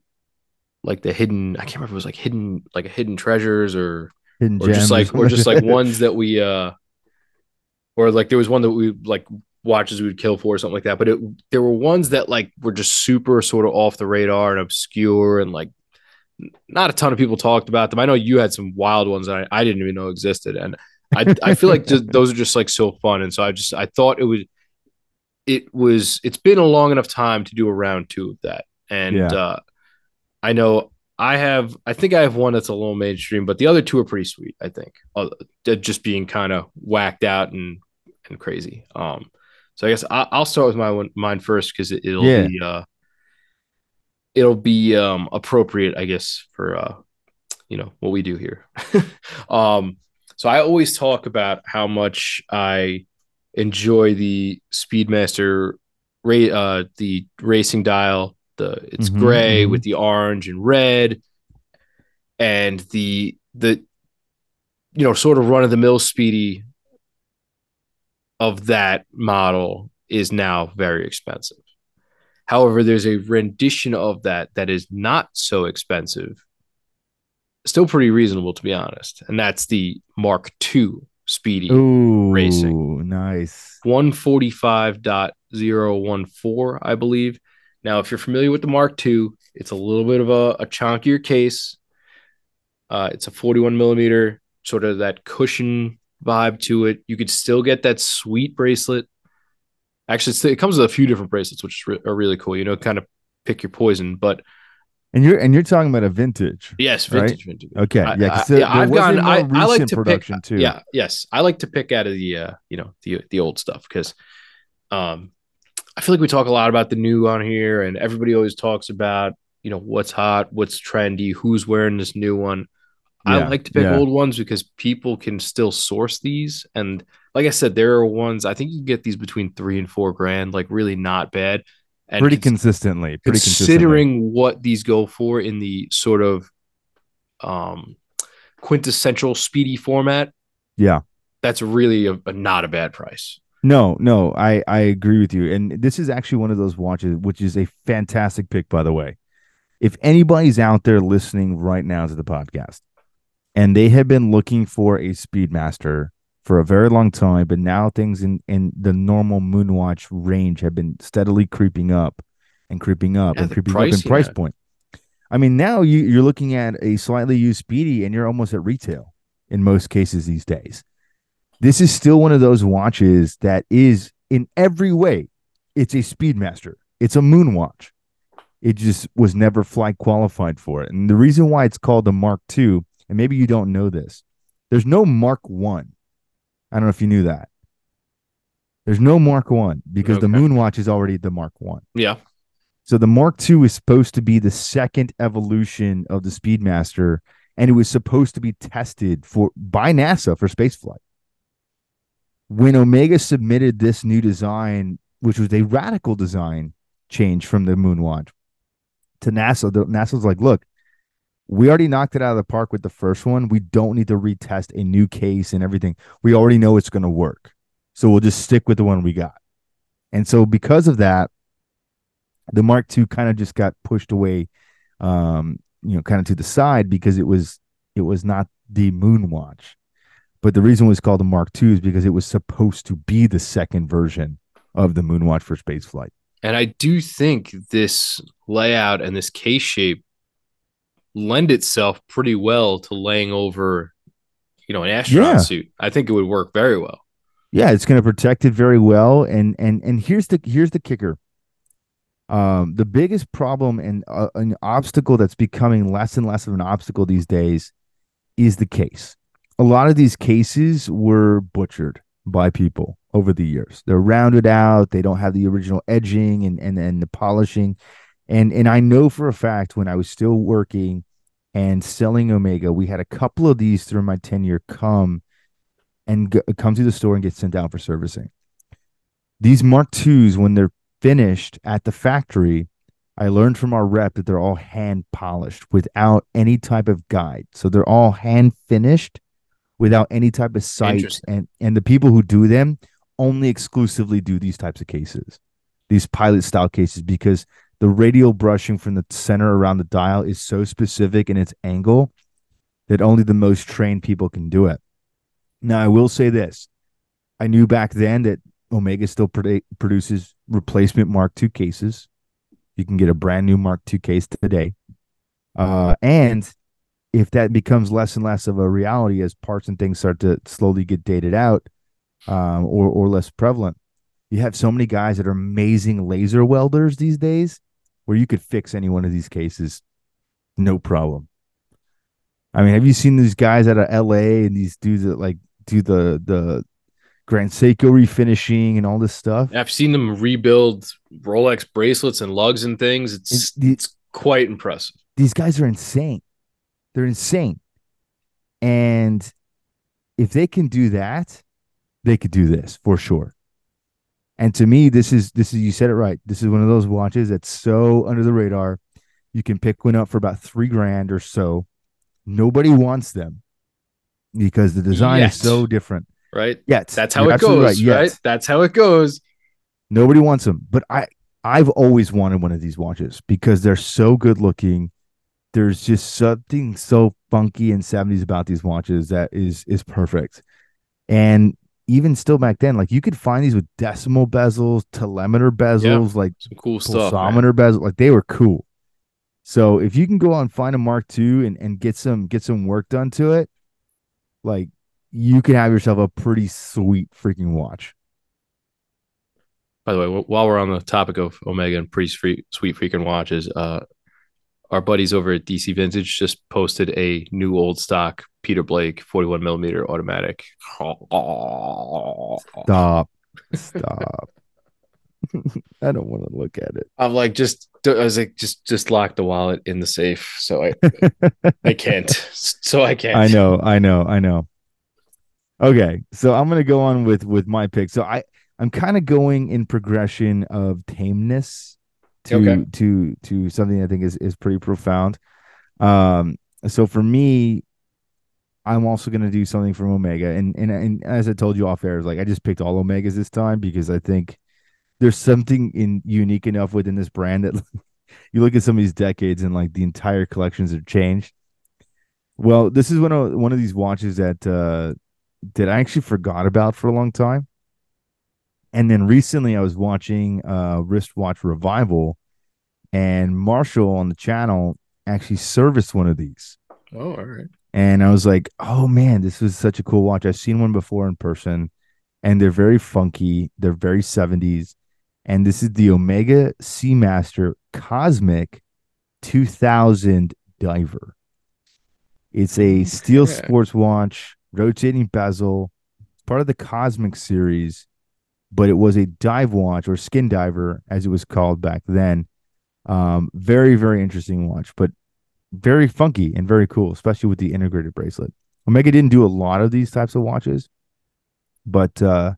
like the hidden I can't remember it was like hidden like hidden treasures or hidden or just like or just like [laughs] ones that we uh or like there was one that we like watches we would kill for or something like that but it there were ones that like were just super sort of off the radar and obscure and like not a ton of people talked about them. I know you had some wild ones that I, I didn't even know existed and I I feel like just, those are just like so fun, and so I just I thought it was it was it's been a long enough time to do a round two of that, and yeah. uh, I know I have I think I have one that's a little mainstream, but the other two are pretty sweet. I think uh, just being kind of whacked out and and crazy. Um, so I guess I, will start with my one mine first because it, will yeah. be uh, it'll be um appropriate, I guess, for uh, you know what we do here. [laughs] um, so I always talk about how much I enjoy the Speedmaster, ra- uh, the racing dial. The it's mm-hmm, gray mm-hmm. with the orange and red, and the the you know sort of run of the mill speedy of that model is now very expensive. However, there's a rendition of that that is not so expensive still pretty reasonable to be honest. And that's the Mark II Speedy Ooh, Racing. Nice. 145.014, I believe. Now, if you're familiar with the Mark II, it's a little bit of a, a chunkier case. Uh, it's a 41 millimeter, sort of that cushion vibe to it. You could still get that sweet bracelet. Actually, it comes with a few different bracelets, which are really cool. You know, kind of pick your poison. But and you're and you're talking about a vintage. Yes, vintage, right? vintage. Okay, yeah. I, yeah I've gone. I, I like to production pick, too. Yeah, yes, I like to pick out of the uh, you know the the old stuff because, um, I feel like we talk a lot about the new on here, and everybody always talks about you know what's hot, what's trendy, who's wearing this new one. Yeah, I like to pick yeah. old ones because people can still source these, and like I said, there are ones I think you can get these between three and four grand, like really not bad. And pretty consistently. Pretty considering consistently. what these go for in the sort of um, quintessential speedy format. Yeah, that's really a, a, not a bad price. No, no, I I agree with you. And this is actually one of those watches, which is a fantastic pick, by the way. If anybody's out there listening right now to the podcast, and they have been looking for a Speedmaster for a very long time, but now things in, in the normal Moonwatch range have been steadily creeping up and creeping up yeah, and creeping up in price point. I mean, now you, you're looking at a slightly used Speedy and you're almost at retail in most cases these days. This is still one of those watches that is in every way, it's a Speedmaster. It's a Moonwatch. It just was never flight qualified for it. And the reason why it's called the Mark II, and maybe you don't know this, There's no Mark One. I. Don't know if you knew that. There's no Mark One because the Okay. Moonwatch is already the Mark One. Yeah. So the Mark Two is supposed to be the second evolution of the Speedmaster, and it was supposed to be tested for by NASA for spaceflight. When Omega submitted this new design, which was a radical design change from the Moonwatch to NASA, the, NASA's like, look, we already knocked it out of the park with the first one. We don't need to retest a new case and everything. We already know it's going to work. So we'll just stick with the one we got. And so because of that, the Mark II kind of just got pushed away, um, you know, kind of to the side because it was it was not the Moonwatch. But the reason it was called the Mark II is because it was supposed to be the second version of the Moonwatch for spaceflight. And I do think this layout and this case shape lend itself pretty well to laying over, you know, an astronaut Yeah. suit. I think it would work very well. Yeah, it's going to protect it very well. And and and here's the here's the kicker. Um, the biggest problem and uh, an obstacle that's becoming less and less of an obstacle these days is the case. A lot of these cases were butchered by people over the years. They're rounded out. They don't have the original edging and and and the polishing. And and I know for a fact when I was still working and selling Omega, we had a couple of these through my tenure come and go, come to the store and get sent out for servicing. These Mark Twos, when they're finished at the factory, I learned from our rep that they're all hand polished without any type of guide. So they're all hand finished without any type of sight. And and the people who do them only exclusively do these types of cases, these pilot style cases, because the radial brushing from the center around the dial is so specific in its angle that only the most trained people can do it. Now, I will say this. I knew back then that Omega still produ- produces replacement Mark II cases. You can get a brand new Mark II case today. Uh, and if that becomes less and less of a reality as parts and things start to slowly get dated out um, or, or less prevalent, you have so many guys that are amazing laser welders these days where you could fix any one of these cases no problem. I mean, have you seen these guys out of LA and these dudes that like do the the Grand Seiko refinishing and all this stuff? I've seen them rebuild Rolex bracelets and lugs and things. It's It's- the- it's quite impressive. these guys are insane. They're insane. And if they can do that, they could do this for sure. And to me, this is this is you said it right. This is one of those watches that's so under the radar. You can pick one up for about three grand or so. Nobody wants them because the design Yet. is so different. Right? Yet That's how you're it goes, Yet. right? That's how it goes. Nobody wants them, but I I've always wanted one of these watches because they're so good looking. There's just something so funky and 70s about these watches that is is perfect. And even still back then, like you could find these with decimal bezels, telemeter bezels, like Some cool stuff. man. pulsometer bezel, like they were cool. So if you can go out and find a Mark II and, and get some get some work done to it, like you can have yourself a pretty sweet freaking watch. By the way, while we're on the topic of Omega and pretty sweet, sweet freaking watches, uh, our buddies over at DC Vintage just posted a new old stock Peter Blake 41 millimeter automatic. Stop. Stop. [laughs] I don't want to look at it. I'm like, just I was like, just just lock the wallet in the safe. So I I [laughs] can't. So I can't. I know, I know, I know. Okay, so I'm gonna go on with with my pick. So I I'm kind of going in progression of tameness to Okay. to to something I think is is pretty profound. Um, so for me, I'm also gonna do something from Omega, and and and as I told you off air, is like I just picked all Omegas this time because I think there's something in unique enough within this brand that [laughs] you look at some of these decades and like the entire collections have changed. Well, this is one of one of these watches that uh that I actually forgot about for a long time. And then recently I was watching uh wristwatch revival and Marshall on the channel actually serviced one of these. Oh, all right. And I was like, oh man, this was such a cool watch. I've seen one before in person and they're very funky. They're very 70s. And this is the Omega Seamaster Cosmic 2000 Diver. It's a steel sports watch rotating bezel, part of the Cosmic series, but it was a dive watch or skin diver, as it was called back then. Um, very, very interesting watch, but very funky and very cool, especially with the integrated bracelet. Omega didn't do a lot of these types of watches, but uh,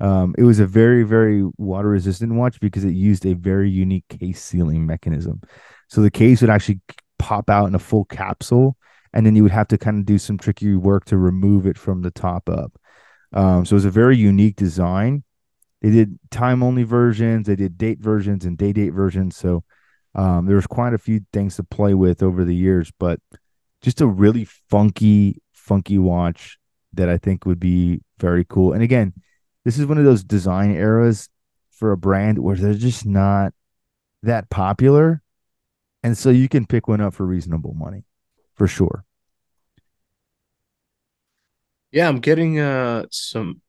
um, it was a very, very water resistant watch because it used a very unique case sealing mechanism. So the case would actually pop out in a full capsule, and then you would have to kind of do some tricky work to remove it from the top up. Um, so it was a very unique design. They did time only versions, they did date versions and day date versions. So um, there was quite a few things to play with over the years, but just a really funky, funky watch that I think would be very cool. And again, this is one of those design eras for a brand where they're just not that popular. And so you can pick one up for reasonable money for sure. Yeah, I'm getting uh some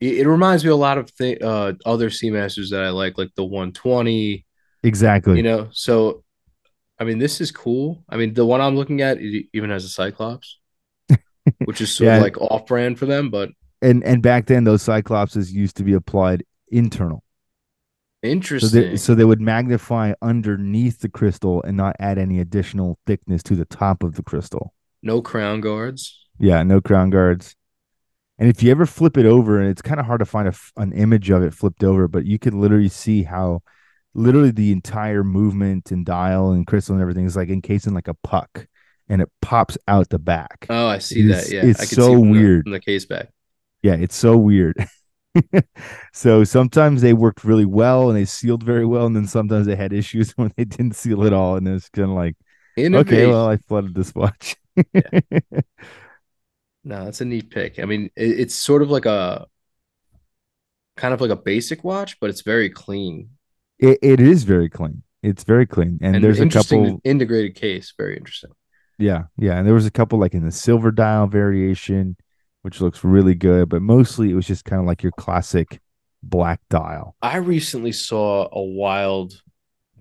it, reminds me a lot of th- uh other Seamasters that I like, like the 120. Exactly. You know, so I mean, this is cool. I mean, the one I'm looking at even has a Cyclops, [laughs] which is sort yeah. of like off brand for them, but and and back then those Cyclopses used to be applied internal. Interesting. So they, so they would magnify underneath the crystal and not add any additional thickness to the top of the crystal. No crown guards. Yeah, no crown guards. And if you ever flip it over, and it's kind of hard to find a, an image of it flipped over, but you can literally see how literally the entire movement and dial and crystal and everything is like encased in like a puck and it pops out the back. Oh, I see that. Yeah. It's so weird. In the, the case back. Yeah, it's so weird. [laughs] so sometimes they worked really well and they sealed very well, and then sometimes they had issues [laughs] when they didn't seal at all, and it's kind of like, okay, well, I flooded this watch. yeah. [laughs] No, that's a neat pick. I mean, it, it's sort of like a kind of like a basic watch, but it's very clean. It, it is very clean. It's very clean, and, and there's a couple integrated case. Very interesting. Yeah, yeah, and there was a couple like in the silver dial variation, which looks really good, but mostly it was just kind of like your classic black dial. I recently saw a wild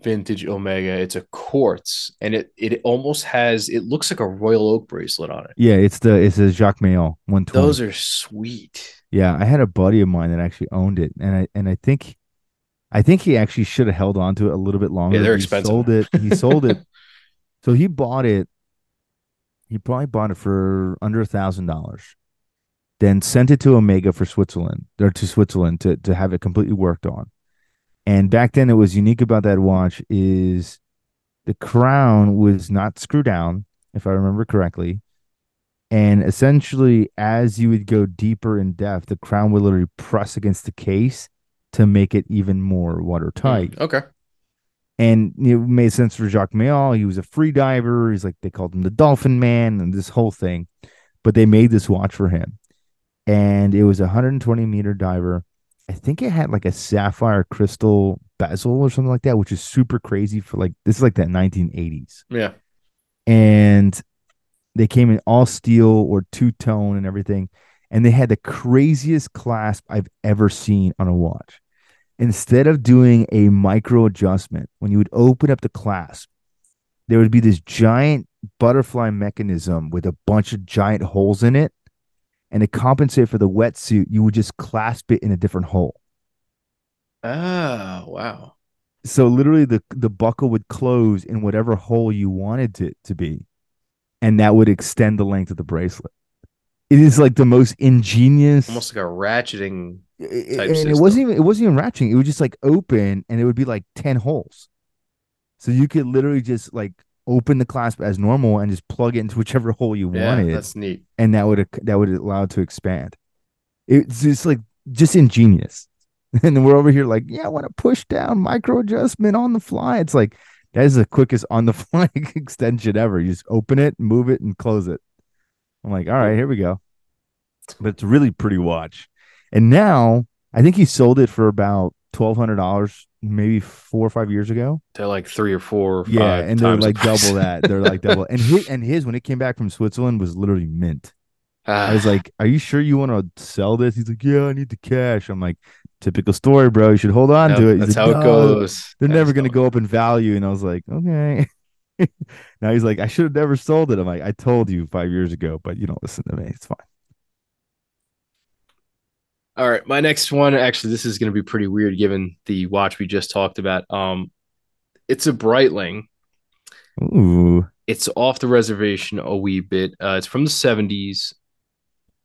vintage Omega. It's a quartz, and it it almost has. It looks like a Royal Oak bracelet on it. Yeah, it's the it's a Jacques Mayol one twenty. Those are sweet. Yeah, I had a buddy of mine that actually owned it, and I and I think, I think he actually should have held on to it a little bit longer. Yeah, they're he expensive. Sold it. He sold it. [laughs] So he bought it. He probably bought it for under a thousand dollars. Then sent it to Omega for Switzerland or to Switzerland to to have it completely worked on and back then, it was unique about that watch is the crown was not screwed down, if I remember correctly. And essentially, as you would go deeper in depth, the crown would literally press against the case to make it even more watertight. Mm, okay. And it made sense for Jacques Mayol. He was a free diver. He's like they called him the Dolphin Man and this whole thing. But they made this watch for him. And it was a 120 meter diver I think it had like a sapphire crystal bezel or something like that, which is super crazy for like this is like that 1980s. Yeah. And they came in all steel or two tone and everything. And they had the craziest clasp I've ever seen on a watch. Instead of doing a micro adjustment, when you would open up the clasp, there would be this giant butterfly mechanism with a bunch of giant holes in it and to compensate for the wetsuit, you would just clasp it in a different hole. Oh, wow. So literally the the buckle would close in whatever hole you wanted it to be. And that would extend the length of the bracelet. It is like the most ingenious almost like a ratcheting type and system. it wasn't even it wasn't even ratcheting. It would just like open and it would be like 10 holes. So you could literally just like open the clasp as normal and just plug it into whichever [laughs] hole you yeah, wanted. That's neat. And that would that would allow it to expand. It's just like just ingenious. [laughs] And we're over here like, yeah, I want to push down micro adjustment on the fly. It's like that is the quickest on the [laughs] fly extension ever. You just open it, move it, and close it. I'm like, all right, here we go. But it's really pretty watch. And now I think he sold it for about twelve hundred dollars maybe four or five years ago. They're like three or four. yeah, and they're like double that. They're like [laughs] double. And his and his when it came back from Switzerland was literally mint. I was like, "Are you sure you want to sell this?" He's like, "Yeah, I need the cash." I'm like, "Typical story, bro. You should hold on yep, to it." He's that's like, how it goes. They're that's never going to go up in value. And I was like, "Okay." [laughs] now he's like, "I should have never sold it." I'm like, "I told you five years ago, but you don't listen to me. It's fine." All right, my next one. Actually, this is going to be pretty weird given the watch we just talked about. Um, it's a Breitling. Ooh. It's off the reservation a wee bit. Uh, it's from the '70s.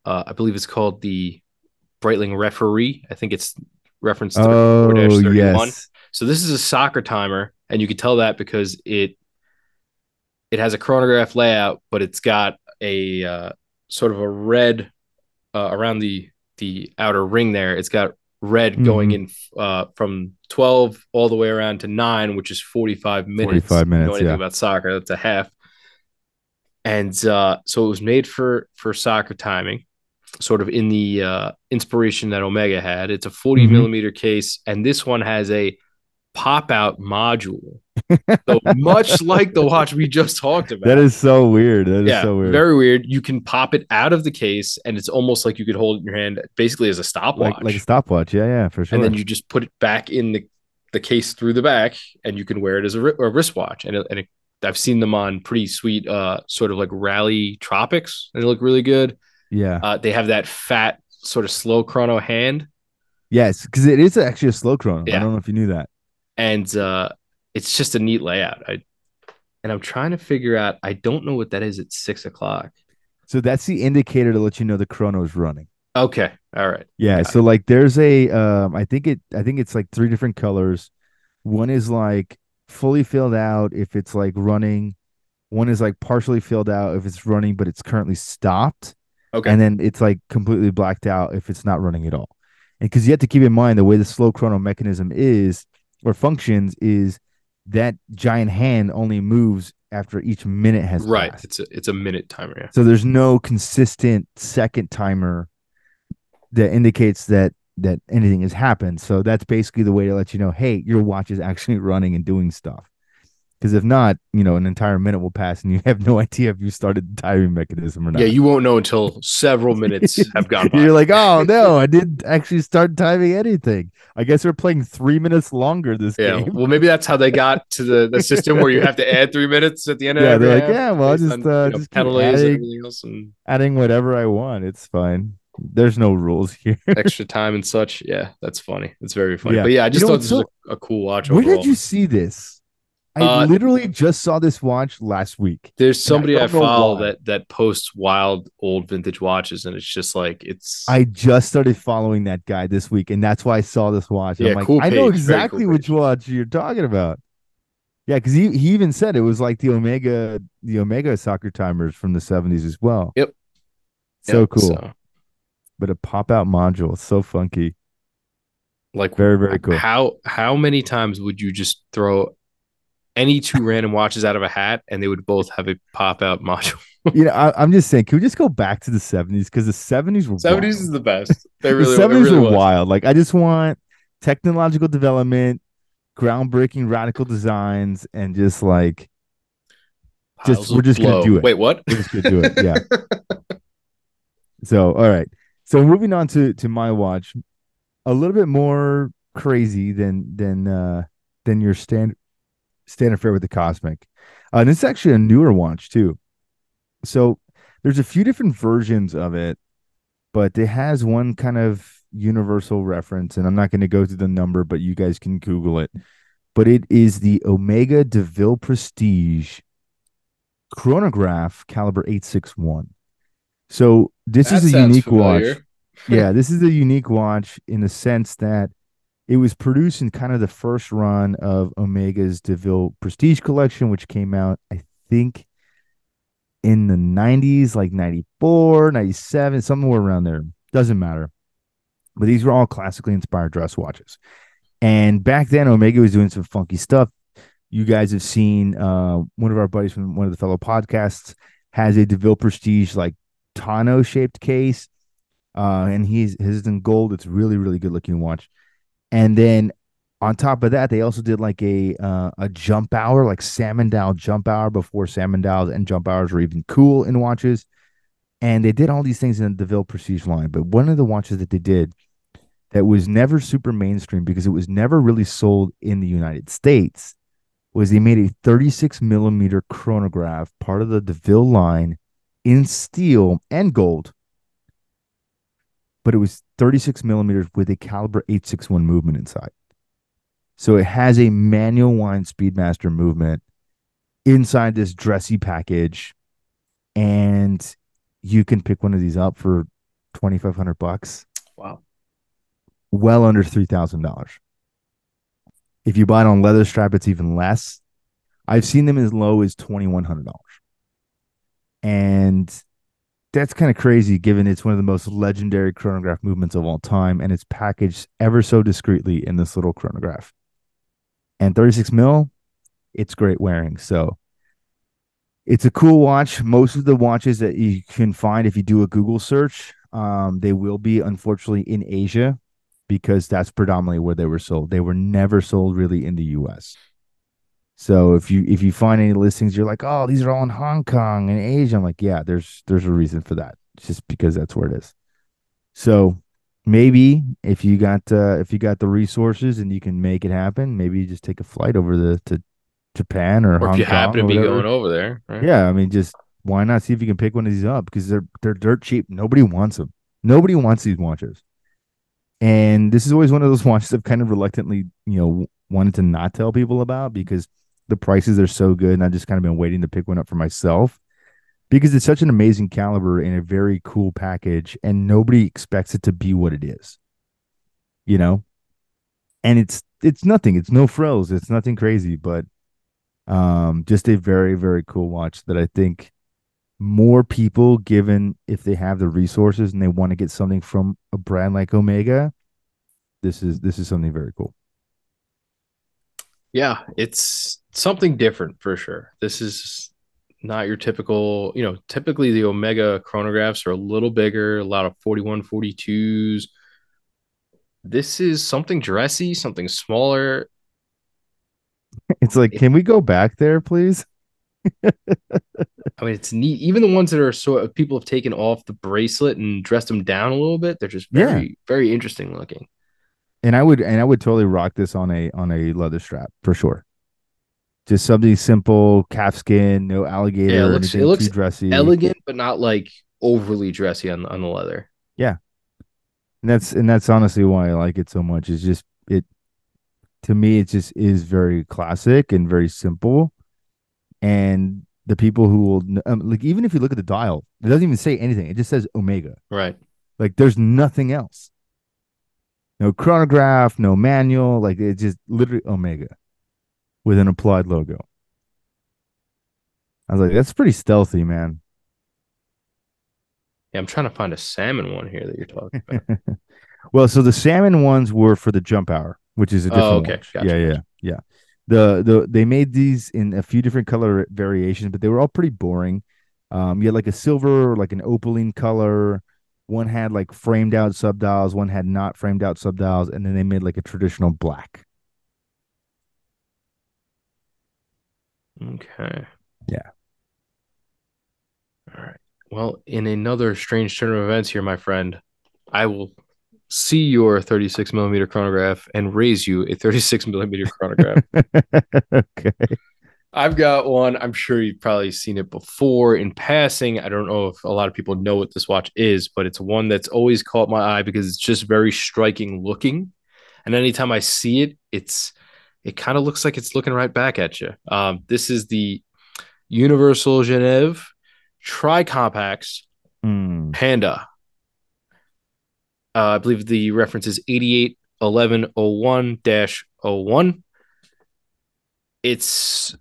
Uh, I believe it's called the Breitling Referee. I think it's referenced to oh, 31. Yes. So this is a soccer timer, and you can tell that because it it has a chronograph layout, but it's got a uh, sort of a red uh, around the the outer ring there. It's got red mm-hmm. going in uh, from 12 all the way around to 9 which is 45 minutes 45 minutes you know anything yeah. about soccer that's a half and uh, so it was made for for soccer timing sort of in the uh, inspiration that omega had it's a 40 mm-hmm. millimeter case and this one has a pop out module so much like the watch we just talked [laughs] about. That is so weird. That is yeah, so weird. Very weird. You can pop it out of the case and it's almost like you could hold it in your hand basically as a stopwatch. Like, like a stopwatch. Yeah, yeah, for sure. And then you just put it back in the, the case through the back and you can wear it as a, a wristwatch. And, it, and it, I've seen them on pretty sweet, uh, sort of like rally tropics and they look really good. Yeah. Uh, they have that fat sort of slow chrono hand. Yes, because it is actually a slow chrono. Yeah. I don't know if you knew that. And uh, it's just a neat layout. I and I'm trying to figure out. I don't know what that is at six o'clock. So that's the indicator to let you know the chrono is running. Okay. All right. Yeah. Got so it. like there's a um I think it I think it's like three different colors. One is like fully filled out if it's like running. One is like partially filled out if it's running, but it's currently stopped. Okay. And then it's like completely blacked out if it's not running at all. And because you have to keep in mind the way the slow chrono mechanism is or functions is that giant hand only moves after each minute has right. Passed. It's a it's a minute timer. Yeah. So there's no consistent second timer that indicates that that anything has happened. So that's basically the way to let you know, hey, your watch is actually [laughs] running and doing stuff. Because if not, you know, an entire minute will pass and you [laughs] have no idea if you started the timing mechanism or not. Yeah, you won't know until several [laughs] minutes have gone [laughs] by. You're like, oh no, I didn't actually start timing anything. I guess we're playing three minutes longer this yeah, game. Well, maybe that's how they got to the, the system where you have to add three minutes at the end of Yeah, they're like, yeah, well, just on, uh, you know, just penalties adding, and everything else and adding whatever I want. It's fine. There's no rules here. extra time and such. Yeah, that's funny. It's very funny. Yeah. But yeah, I just you know, thought this so, was a, a, cool watch. Where did you see this? I uh, literally just saw this watch last week. There's somebody I, I follow that that posts wild old vintage watches, and it's just like it's. I just started following that guy this week, and that's why I saw this watch. Yeah, I'm like, cool I know exactly cool which page. watch you're talking about. Yeah, because he, he even said it was like the Omega the Omega soccer timers from the 70s as well. Yep. So yep, cool. So. But a pop out module, so funky. Like very very cool. How how many times would you just throw any two random watches out of a hat and they would both have a pop out [laughs] module. you know, I, am just saying, can we just go back to the 70s? Because the 70s were 70s wild. is the best. They really the 70s really were was. wild. Like, I just want technological development, groundbreaking radical designs, and just like Piles just we're just blow. gonna do it. Wait, what? We're just gonna do it. Yeah. [laughs] so all right. So moving on to to my watch, a little bit more crazy than than uh than your standard standard fare with the Cosmic. Uh, and it's actually a newer watch too. So there's a few different versions of it, but it has one kind of universal reference, and I'm not going to go through the number, but you guys can Google it. But it is the Omega DeVille Prestige chronograph caliber 861. So this that is a unique familiar. watch. [laughs] yeah, this is a unique watch in the sense that it was produced in kind of the first run of Omega's DeVille Prestige collection, which came out, I think, in the 90s, like 94, 97, somewhere around there. Doesn't matter. But these were all classically inspired dress watches. And back then, Omega was doing some funky stuff. You guys have seen uh, one of our buddies from one of the fellow podcasts has a DeVille Prestige like tonneau shaped case. Uh, and he's his is in gold. It's really, really good looking watch. And then on top of that, they also did like a uh, a jump hour, like salmon dial jump hour before salmon dials and jump hours were even cool in watches. And they did all these things in the DeVille Prestige line. But one of the watches that they did that was never super mainstream because it was never really sold in the United States was they made a 36 millimeter chronograph, part of the DeVille line in steel and gold but it was 36 millimeters with a caliber 861 movement inside. So it has a manual wind Speedmaster movement inside this dressy package, and you can pick one of these up for 2,500 bucks. Wow. Well under $3,000. If you buy it on leather strap, it's even less. I've seen them as low as $2,100. And that's kind of crazy given it's one of the most legendary chronograph movements of all time and it's packaged ever so discreetly in this little chronograph. And 36 mil, it's great wearing. So it's a cool watch. Most of the watches that you can find if you do a Google search, um, they will be unfortunately in Asia because that's predominantly where they were sold. They were never sold really in the US. So if you if you find any listings, you're like, oh, these are all in Hong Kong and Asia. I'm like, yeah, there's there's a reason for that. It's just because that's where it is. So maybe if you got uh, if you got the resources and you can make it happen, maybe you just take a flight over the to Japan or, or Hong if you Kong happen to be going over there, right? Yeah, I mean, just why not see if you can pick one of these up because they're they're dirt cheap. Nobody wants them. Nobody wants these watches. And this is always one of those [laughs] watches I've kind of reluctantly, you know, wanted to not tell people about because the prices are so good, and I've just kind of been waiting to pick one up for myself because it's such an amazing caliber and a very cool package, and nobody expects it to be what it is. You know, and it's it's nothing. It's no frills. It's nothing crazy, but um, just a very very cool watch that I think more people, given if they have the resources and they want to get something from a brand like Omega, this is this is something very cool. Yeah, it's something different for sure. This is not your typical, you know, typically the Omega chronographs are a little bigger, a lot of 41, 42s. This is something dressy, something smaller. It's like, can we go back there, please? I mean, it's neat. Even the ones that are so people have taken off the bracelet and dressed them down a little bit, they're just very, Yeah. very interesting looking. And I would and I would totally rock this on a on a leather strap for sure. Just something simple, calfskin, no alligator, Yeah, it looks- it looks too dressy. Elegant, but not like overly dressy on, on the leather. Yeah, and that's and that's honestly why I like it so much. Is just it to me, it just is very classic and very simple. And the people who will um, like, even if you look at the dial, it doesn't even say anything. It just says Omega. Right. Like there's nothing else. No chronograph, no manual. Like it's just literally Omega with an applied logo. I was like, that's pretty stealthy, man. Yeah, I'm trying to find a salmon one here that you're talking about. [laughs] Well, so the salmon ones were for the jump hour, which is a different Oh, okay. watch. Gotcha, yeah, yeah, yeah. The the they made these in a few different color variations, but they were all pretty boring. Um, you had like a silver, like an opaline color. One had like framed out subdials, one had not framed out subdials, and then they made like a traditional black. Okay. Yeah. All right. Well, in another strange turn of events here, my friend, I will see your 36 millimeter chronograph and raise you a 36 millimeter chronograph. [laughs] okay. I've got one. I'm sure you've probably seen it before in passing. I don't know if a lot of people know what this watch is, but it's one that's always caught my eye because it's just very striking looking. And anytime I see it, it's it kind of looks like it's looking right back at you. Um, this is the Universal Genève Tri Compax Mm. Panda. Uh, I believe the reference is 881101 01. It's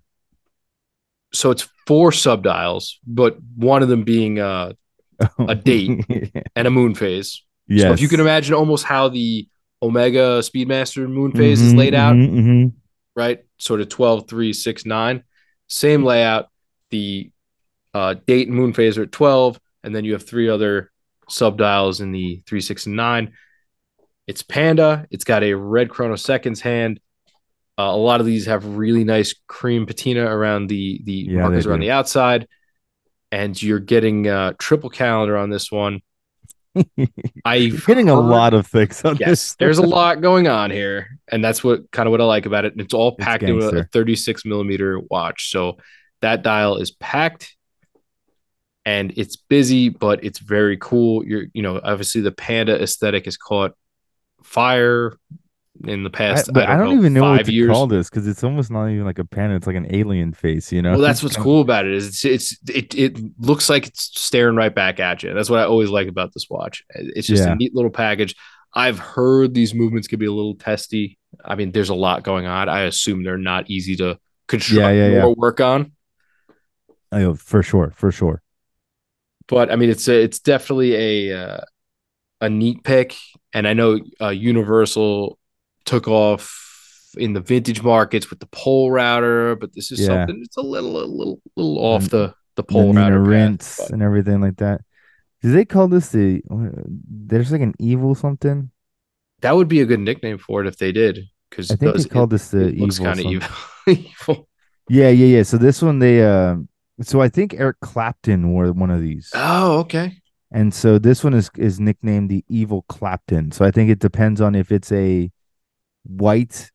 so it's four subdials, but one of them being uh, [laughs] A date. and a moon phase. yes. So if you can imagine almost how the Omega Speedmaster moon phase is Mhm, laid out, mhm, mhm. right? Sort of 12, 3, 6, 9. Same layout. The uh, date and moon phase are at 12, and then you have three other subdials in the 3, 6, and 9. It's Panda. It's got a red chrono seconds hand. Uh, a lot of these have really nice cream patina around the the Yeah, markers around do. the outside, and you're getting uh, triple calendar on this one. I've You're getting a lot of things on Yes, this. there's a [laughs] lot going on here, and that's what kind of what I like about it. And it's all It's packed into a 36 millimeter watch, so that dial is packed. and it's busy, but it's very cool. You're, you know, obviously the panda aesthetic has caught fire in the I, past. but I don't, know, even know what to years. call this because it's almost not even like a panda. It's like an alien face, you know. Well, that's what's [laughs] cool about it is it's it's it it looks like it's staring right back at you. That's what I always like about this watch. It's just Yeah. a neat little package. I've heard these movements could be a little testy. I mean, there's a lot going on. I assume they're not easy to construct Yeah, yeah, yeah. or work on. Oh, for sure, for sure. But I mean, it's a, it's definitely a uh, a neat pick, and I know uh, Universal took off in the vintage markets with the Polerouter, but this is Yeah. something it's a little a little little off And the the The pole Nina router path, and everything like that. Do they call this the? There's like an evil something. That would be a good nickname for it if they did, because I think they called this the it looks evil. kind of evil. evil. Yeah, yeah, yeah. So this one they uh so I think Eric Clapton wore one of these. Oh, okay. And so this one is is nicknamed the Evil Clapton. So I think it depends on if it's a white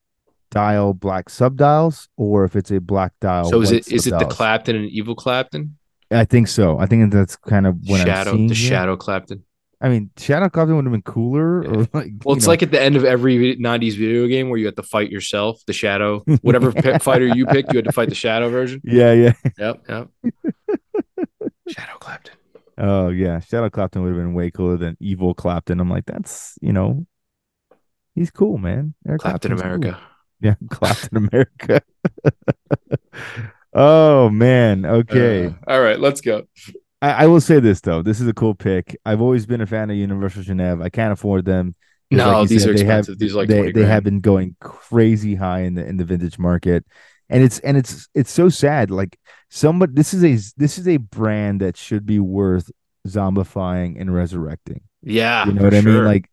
dial black subdials or if it's a black dial. So is it is it the. Clapton and Evil Clapton? I think so. I think that's kind of what I'm shadow, seeing. the here. Shadow Clapton. I mean, Shadow Clapton would have been cooler. Yeah. Or like, Well, it's know, like at the end of every '90s video game where you have to fight yourself, the Shadow, [laughs] whatever pi- fighter you picked, you had to fight the Shadow version. yeah, yeah. Yep, yep. [laughs] Shadow Clapton. Oh yeah, Shadow Clapton would have been way cooler than Evil Clapton. I'm like, that's you know, he's cool, man. Eric Clapton Clapton's cool. America. [laughs] Yeah, Clapton America. [laughs] oh man. Okay. Uh, all right, let's go. I, I will say this though. This is a cool pick. I've always been a fan of Universal Genève. I can't afford them. No, like these said, are they have- expensive. These are like they they have been going crazy high in the in the vintage market. And it's and it's it's so sad. Like somebody this is a this is a brand that should be worth zombifying and resurrecting. Yeah, You know what I mean? Like,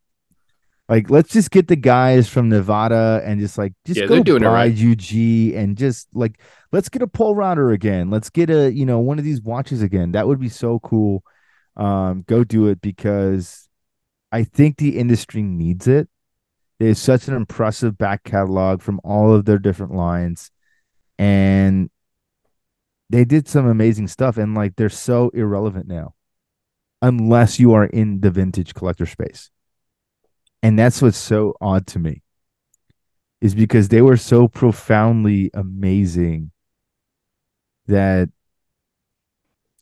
like let's just get the guys from Nevada and just like just Yeah, go doing buy right. UG and just like let's get a Polerouter again. Let's get a you know one of these watches again. That would be so cool. Um, go do it because I think the industry needs it. There's such an impressive back catalog from all of their different lines, and they did some amazing stuff. And like they're so irrelevant now, unless you are in the vintage collector space. And that's what's so odd to me, is because they were so profoundly amazing that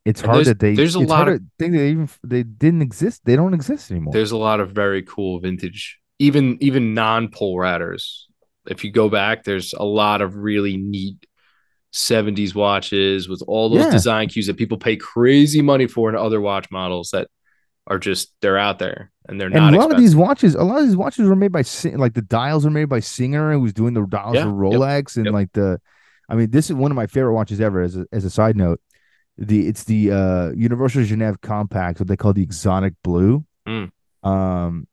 it's hard that they. there's a lot of- think they even they didn't exist. They don't exist anymore. There's a lot of very cool vintage, even even non Polerouters. If you go back, there's a lot of really neat 70s watches with all those Yeah. design cues that people pay crazy money for in other watch models that are just they're out there and they're and not a lot of these watches, a lot of these watches were made by like the dials are made by Singer, who was doing the dials Yeah, for yep, Rolex, and yep. like the, I mean, this is one of my favorite watches ever. As a, as a side note, the it's the uh Universal Genève Compax, what they call the Exotic Blue. Mm. Um,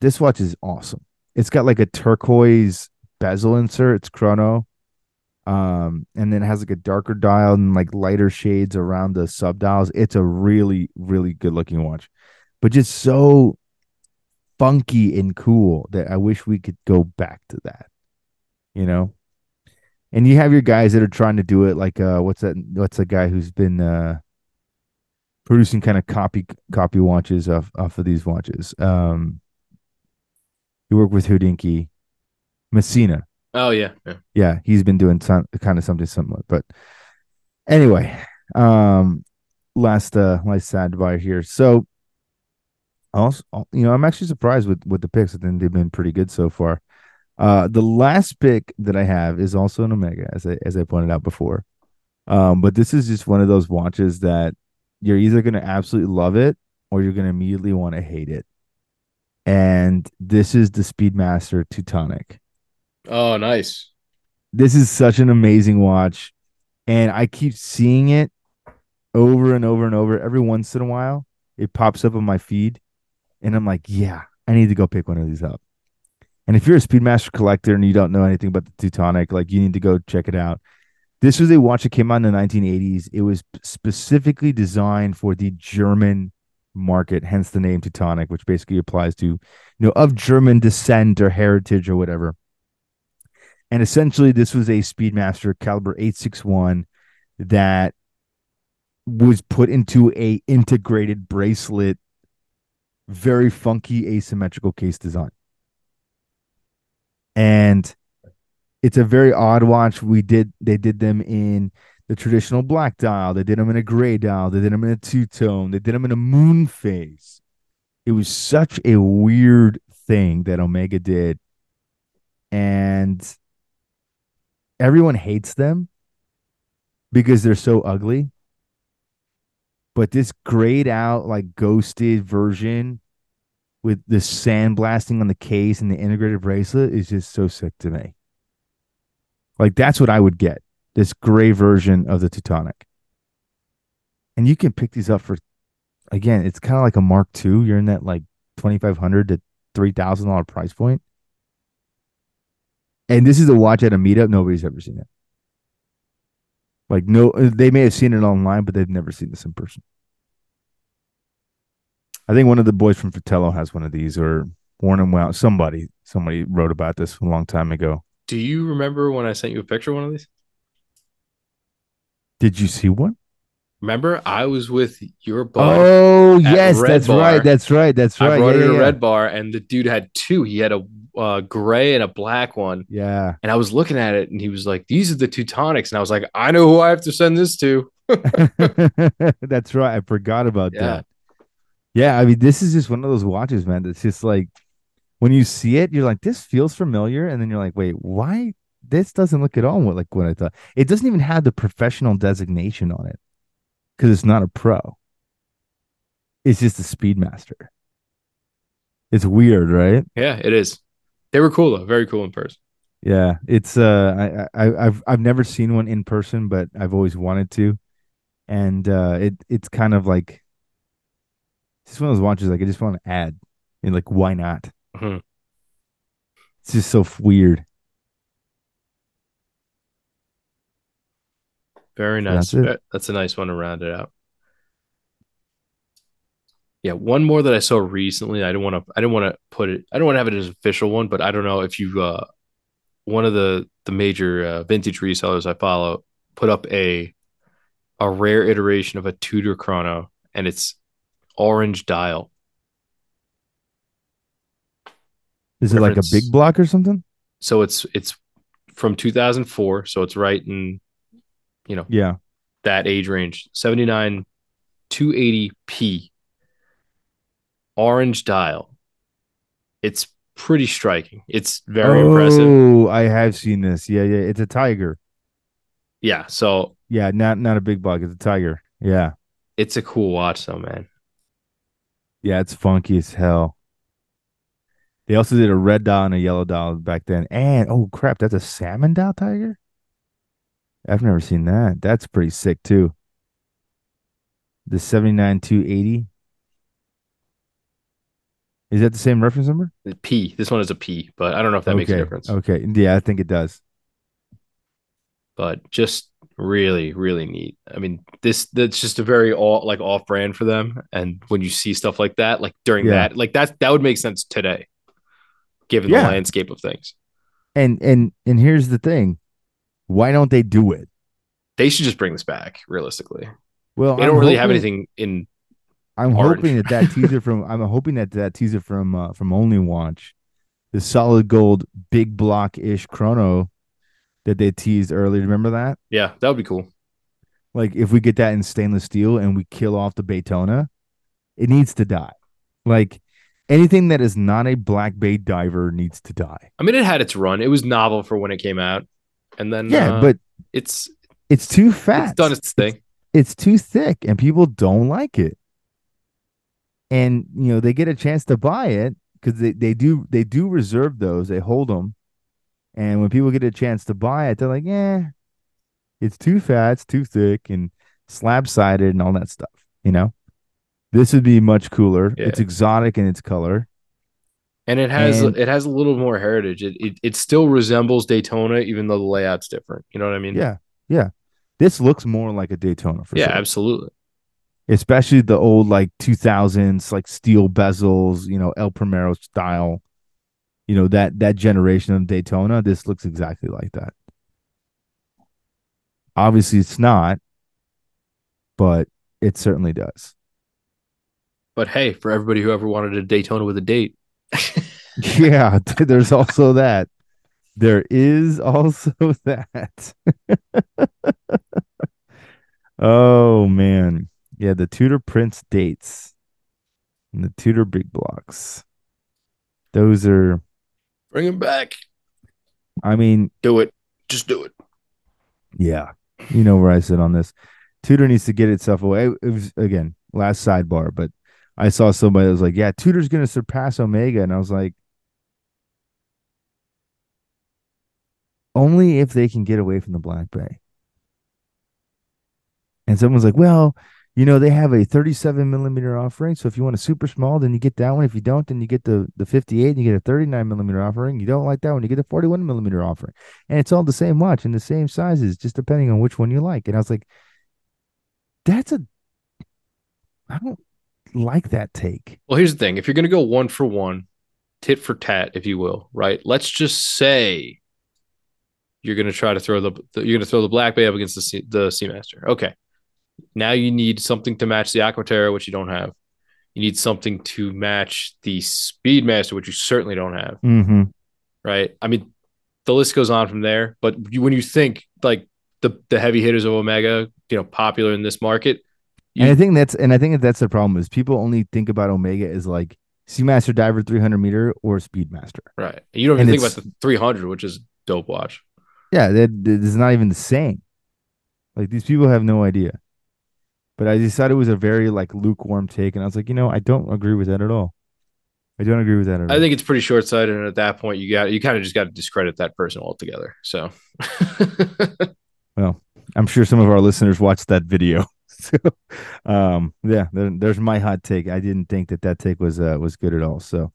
this watch is awesome. It's got like a turquoise bezel insert. It's chrono. Um, and then it has like a darker dial and like lighter shades around the sub dials. It's a really, really good looking watch, but just so funky and cool that I wish we could go back to that. You know? And you have your guys that are trying to do it like uh what's that what's the guy who's been uh producing kind of copy copy watches off off of these watches. Um you work with Hodinkee, Massena. Oh yeah, yeah. Yeah, he's been doing some kind of something similar. But anyway, um last uh last sad bar here. So also you know, I'm actually surprised with with the picks. I think they've been pretty good so far. Uh the last pick that I have is also an Omega, as I as I pointed out before. Um, but this is just one of those watches that you're either gonna absolutely love it or you're gonna immediately want to hate it. And this is the Speedmaster Teutonic Oh, nice. this is such an amazing watch and i keep seeing it over and over and over. Every once in a while it pops up on my feed and i'm like yeah i need to go pick one of these up. And if you're a speedmaster collector and you don't know anything about the teutonic like you need to go check it out. This was a watch that came out in the 1980s it was specifically designed for the german market hence the name teutonic which basically applies to you know of german descent or heritage or whatever and essentially, this was a Speedmaster caliber 861 that was put into a integrated bracelet, very funky asymmetrical case design. And it's a very odd watch. We did they did them in the traditional black dial, they did them in a gray dial, they did them in a two tone, they did them in a moon phase. It was such a weird thing that Omega did. And everyone hates them because they're so ugly. But this grayed out, like ghosted version with the sandblasting on the case and the integrated bracelet is just so sick to me. Like that's what I would get. This gray version of the Teutonic. And you can pick these up for again, it's kind of like a Mark II. You're in that like twenty five hundred to three thousand dollar price point. And this is a watch at a meetup. Nobody's ever seen it. Like no, they may have seen it online, but they've never seen this in person. I think one of the boys from Fratello has one of these, or Worn and Wound. Somebody, somebody wrote about this a long time ago. Do you remember when I sent you a picture of one of these? Did you see one? Remember, I was with your. Oh at yes, that's Bar. right. That's right. That's right. I brought yeah, it yeah, to. Red Bar, and the dude had two. He had a uh, gray and a black one. Yeah. And I was looking at it, and he was like, "These are the Teutonics," and I was like, "I know who I have to send this to." [laughs] That's right. I forgot about Yeah. that. Yeah, I mean, this is just one of those watches, man. That's just like when you see it, you're like, this feels familiar, and then you're like, wait, why? This doesn't look at all what- like what I thought. It doesn't even have the professional designation on it because it's not a pro. It's just a Speedmaster. It's weird, right? Yeah, it is. They were cool though, very cool in person. Yeah, it's uh, I, I I've I've never seen one in person, but I've always wanted to, and uh, it it's kind of like it's one of those watches like I just want to add, and like why not? Mhm. It's just so weird. Very nice. that's That's a nice one to round it out. Yeah, one more that I saw recently. I don't want to. I don't want to put it. I don't want to have it as an official one, but I don't know if you. uh One of the the major uh, vintage resellers I follow put up a a rare iteration of a Tudor chrono, and it's orange dial. Is it like a big block or something? So it's it's from 2004, so it's right in you know Yeah. that age range 79 280p orange dial it's pretty striking it's very impressive Oh, I have seen this. Yeah, yeah. It's a tiger. yeah so Yeah, not not a big block. It's a tiger. Yeah, it's a cool watch though man yeah. It's funky as hell. They also did a red dial and a yellow dial back then. And oh crap, that's a salmon dial tiger. I've never seen that. That's pretty sick too. The seventy nine two eighty. Is that the same reference number? the p this one is a p but i don't know if that makes a difference Okay. Yeah, I think it does. but just really really neat i mean this that's just a very all like off brand for them and when you see stuff like that like during Yeah. that like that that would make sense today given Yeah. the landscape of things And and and here's the thing. Why don't they do it? they should just bring this back realistically Well, they I'm don't really have anything in I'm orange. hoping that that teaser from I'm hoping that that teaser from uh, from Only Watch, the solid gold big block ish chrono that they teased earlier. Remember that? yeah that would be cool Like if we get that in stainless steel and we kill off the Baytona, it needs to die. Like anything that is not a black bay diver needs to die. I mean, it had its run. It was novel for when it came out, and then Yeah, uh, but it's it's too fat. it's done its thing. it's too thick and people don't like it and you know they get a chance to buy it because they, they do they do reserve those they hold them and when people get a chance to buy it they're like yeah it's too fat it's too thick and slab sided and all that stuff you know this would be much cooler Yeah. it's exotic in its color And it has And- it has a little more heritage. It, it it still resembles Daytona, even though the layout's different. You know what I mean? yeah yeah this looks more like a daytona for yeah, sure absolutely. Especially the old like 2000s like steel bezels you know el primero style you know that that generation of daytona this looks exactly like that obviously it's not but It certainly does. But hey, for everybody who ever wanted a Daytona with a date. [laughs] [laughs] yeah, there's also that. There is also [laughs] that. oh man. Yeah, the Tudor Prince dates and the Tudor big blocks. Those are bring them back. I mean, do it. Just do it. Yeah. You know where I sit on this. Tudor needs to get itself away. It was again last sidebar, but I saw somebody that was like, "Yeah, Tudor's going to surpass Omega," and I was like, "Only if they can get away from the Black Bay." And someone's like, "Well, you know, they have a 37 millimeter offering. So if you want a super small, then you get that one. If you don't, then you get the the 58 and you get a 39 millimeter offering. You don't like that one, you get a 41 millimeter offering. And it's all the same watch and the same sizes, just depending on which one you like. And I was like, that's a I don't like that take. Well, here's the thing. If you're gonna go one for one, tit for tat, if you will, right? Let's just say you're gonna try to throw the, the you're gonna throw the Black Bay up against the the Seamaster. Okay now you need something to match the Aquaterra, which you don't have. You need something to match the Speedmaster, which you certainly don't have. Mm-hmm. Right. I mean, the list goes on from there. But you, when you think like the the heavy hitters of Omega, you know, popular in this market, you, and I think that's and I think that's the problem is people only think about Omega as like Seamaster Diver 300 meter or Speedmaster. Right. And you don't even think about the 300, which is dope watch. Yeah, that, that is not even the same. Like these people have no idea. But I decided it was a very like lukewarm take, and I was like, you know, I don't agree with that at all. I don't agree with that at all. I think it's pretty short sighted, and at that point, you got you kind of just got to discredit that person altogether. So, [laughs] well, I'm sure some of our listeners watched that video. [laughs] so, um, yeah, there, there's my hot take. I didn't think that that take was uh, was good at all. So,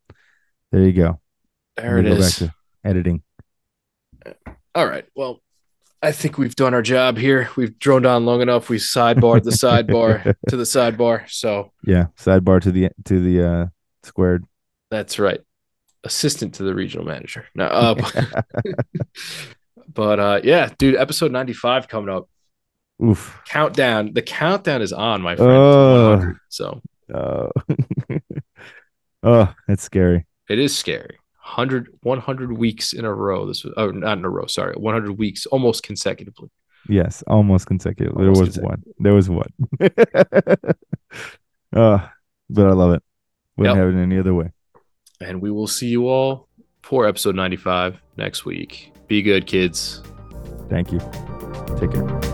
there you go. There it is. editing. All right. Well, I think we've done our job here. We've droned on long enough. We sidebarred the sidebar [laughs] to the sidebar. So yeah, sidebar to the to the uh, squared. That's right. Assistant to the regional manager. Now, uh, [laughs] [laughs] but uh, yeah, dude, episode ninety five coming up. Oof. Countdown. The countdown is on, my friend. Oh. So. Oh. oh, that's scary. It is scary. 100, 100 weeks in a row. This was, oh, not in a row, sorry, 100 weeks almost consecutively. Yes, almost consecutively. Almost there was one. There was one. uh, [laughs] but I love it. Wouldn't yep. have it any other way. And we will see you all for episode 95 next week. Be good, kids. Thank you. Take care.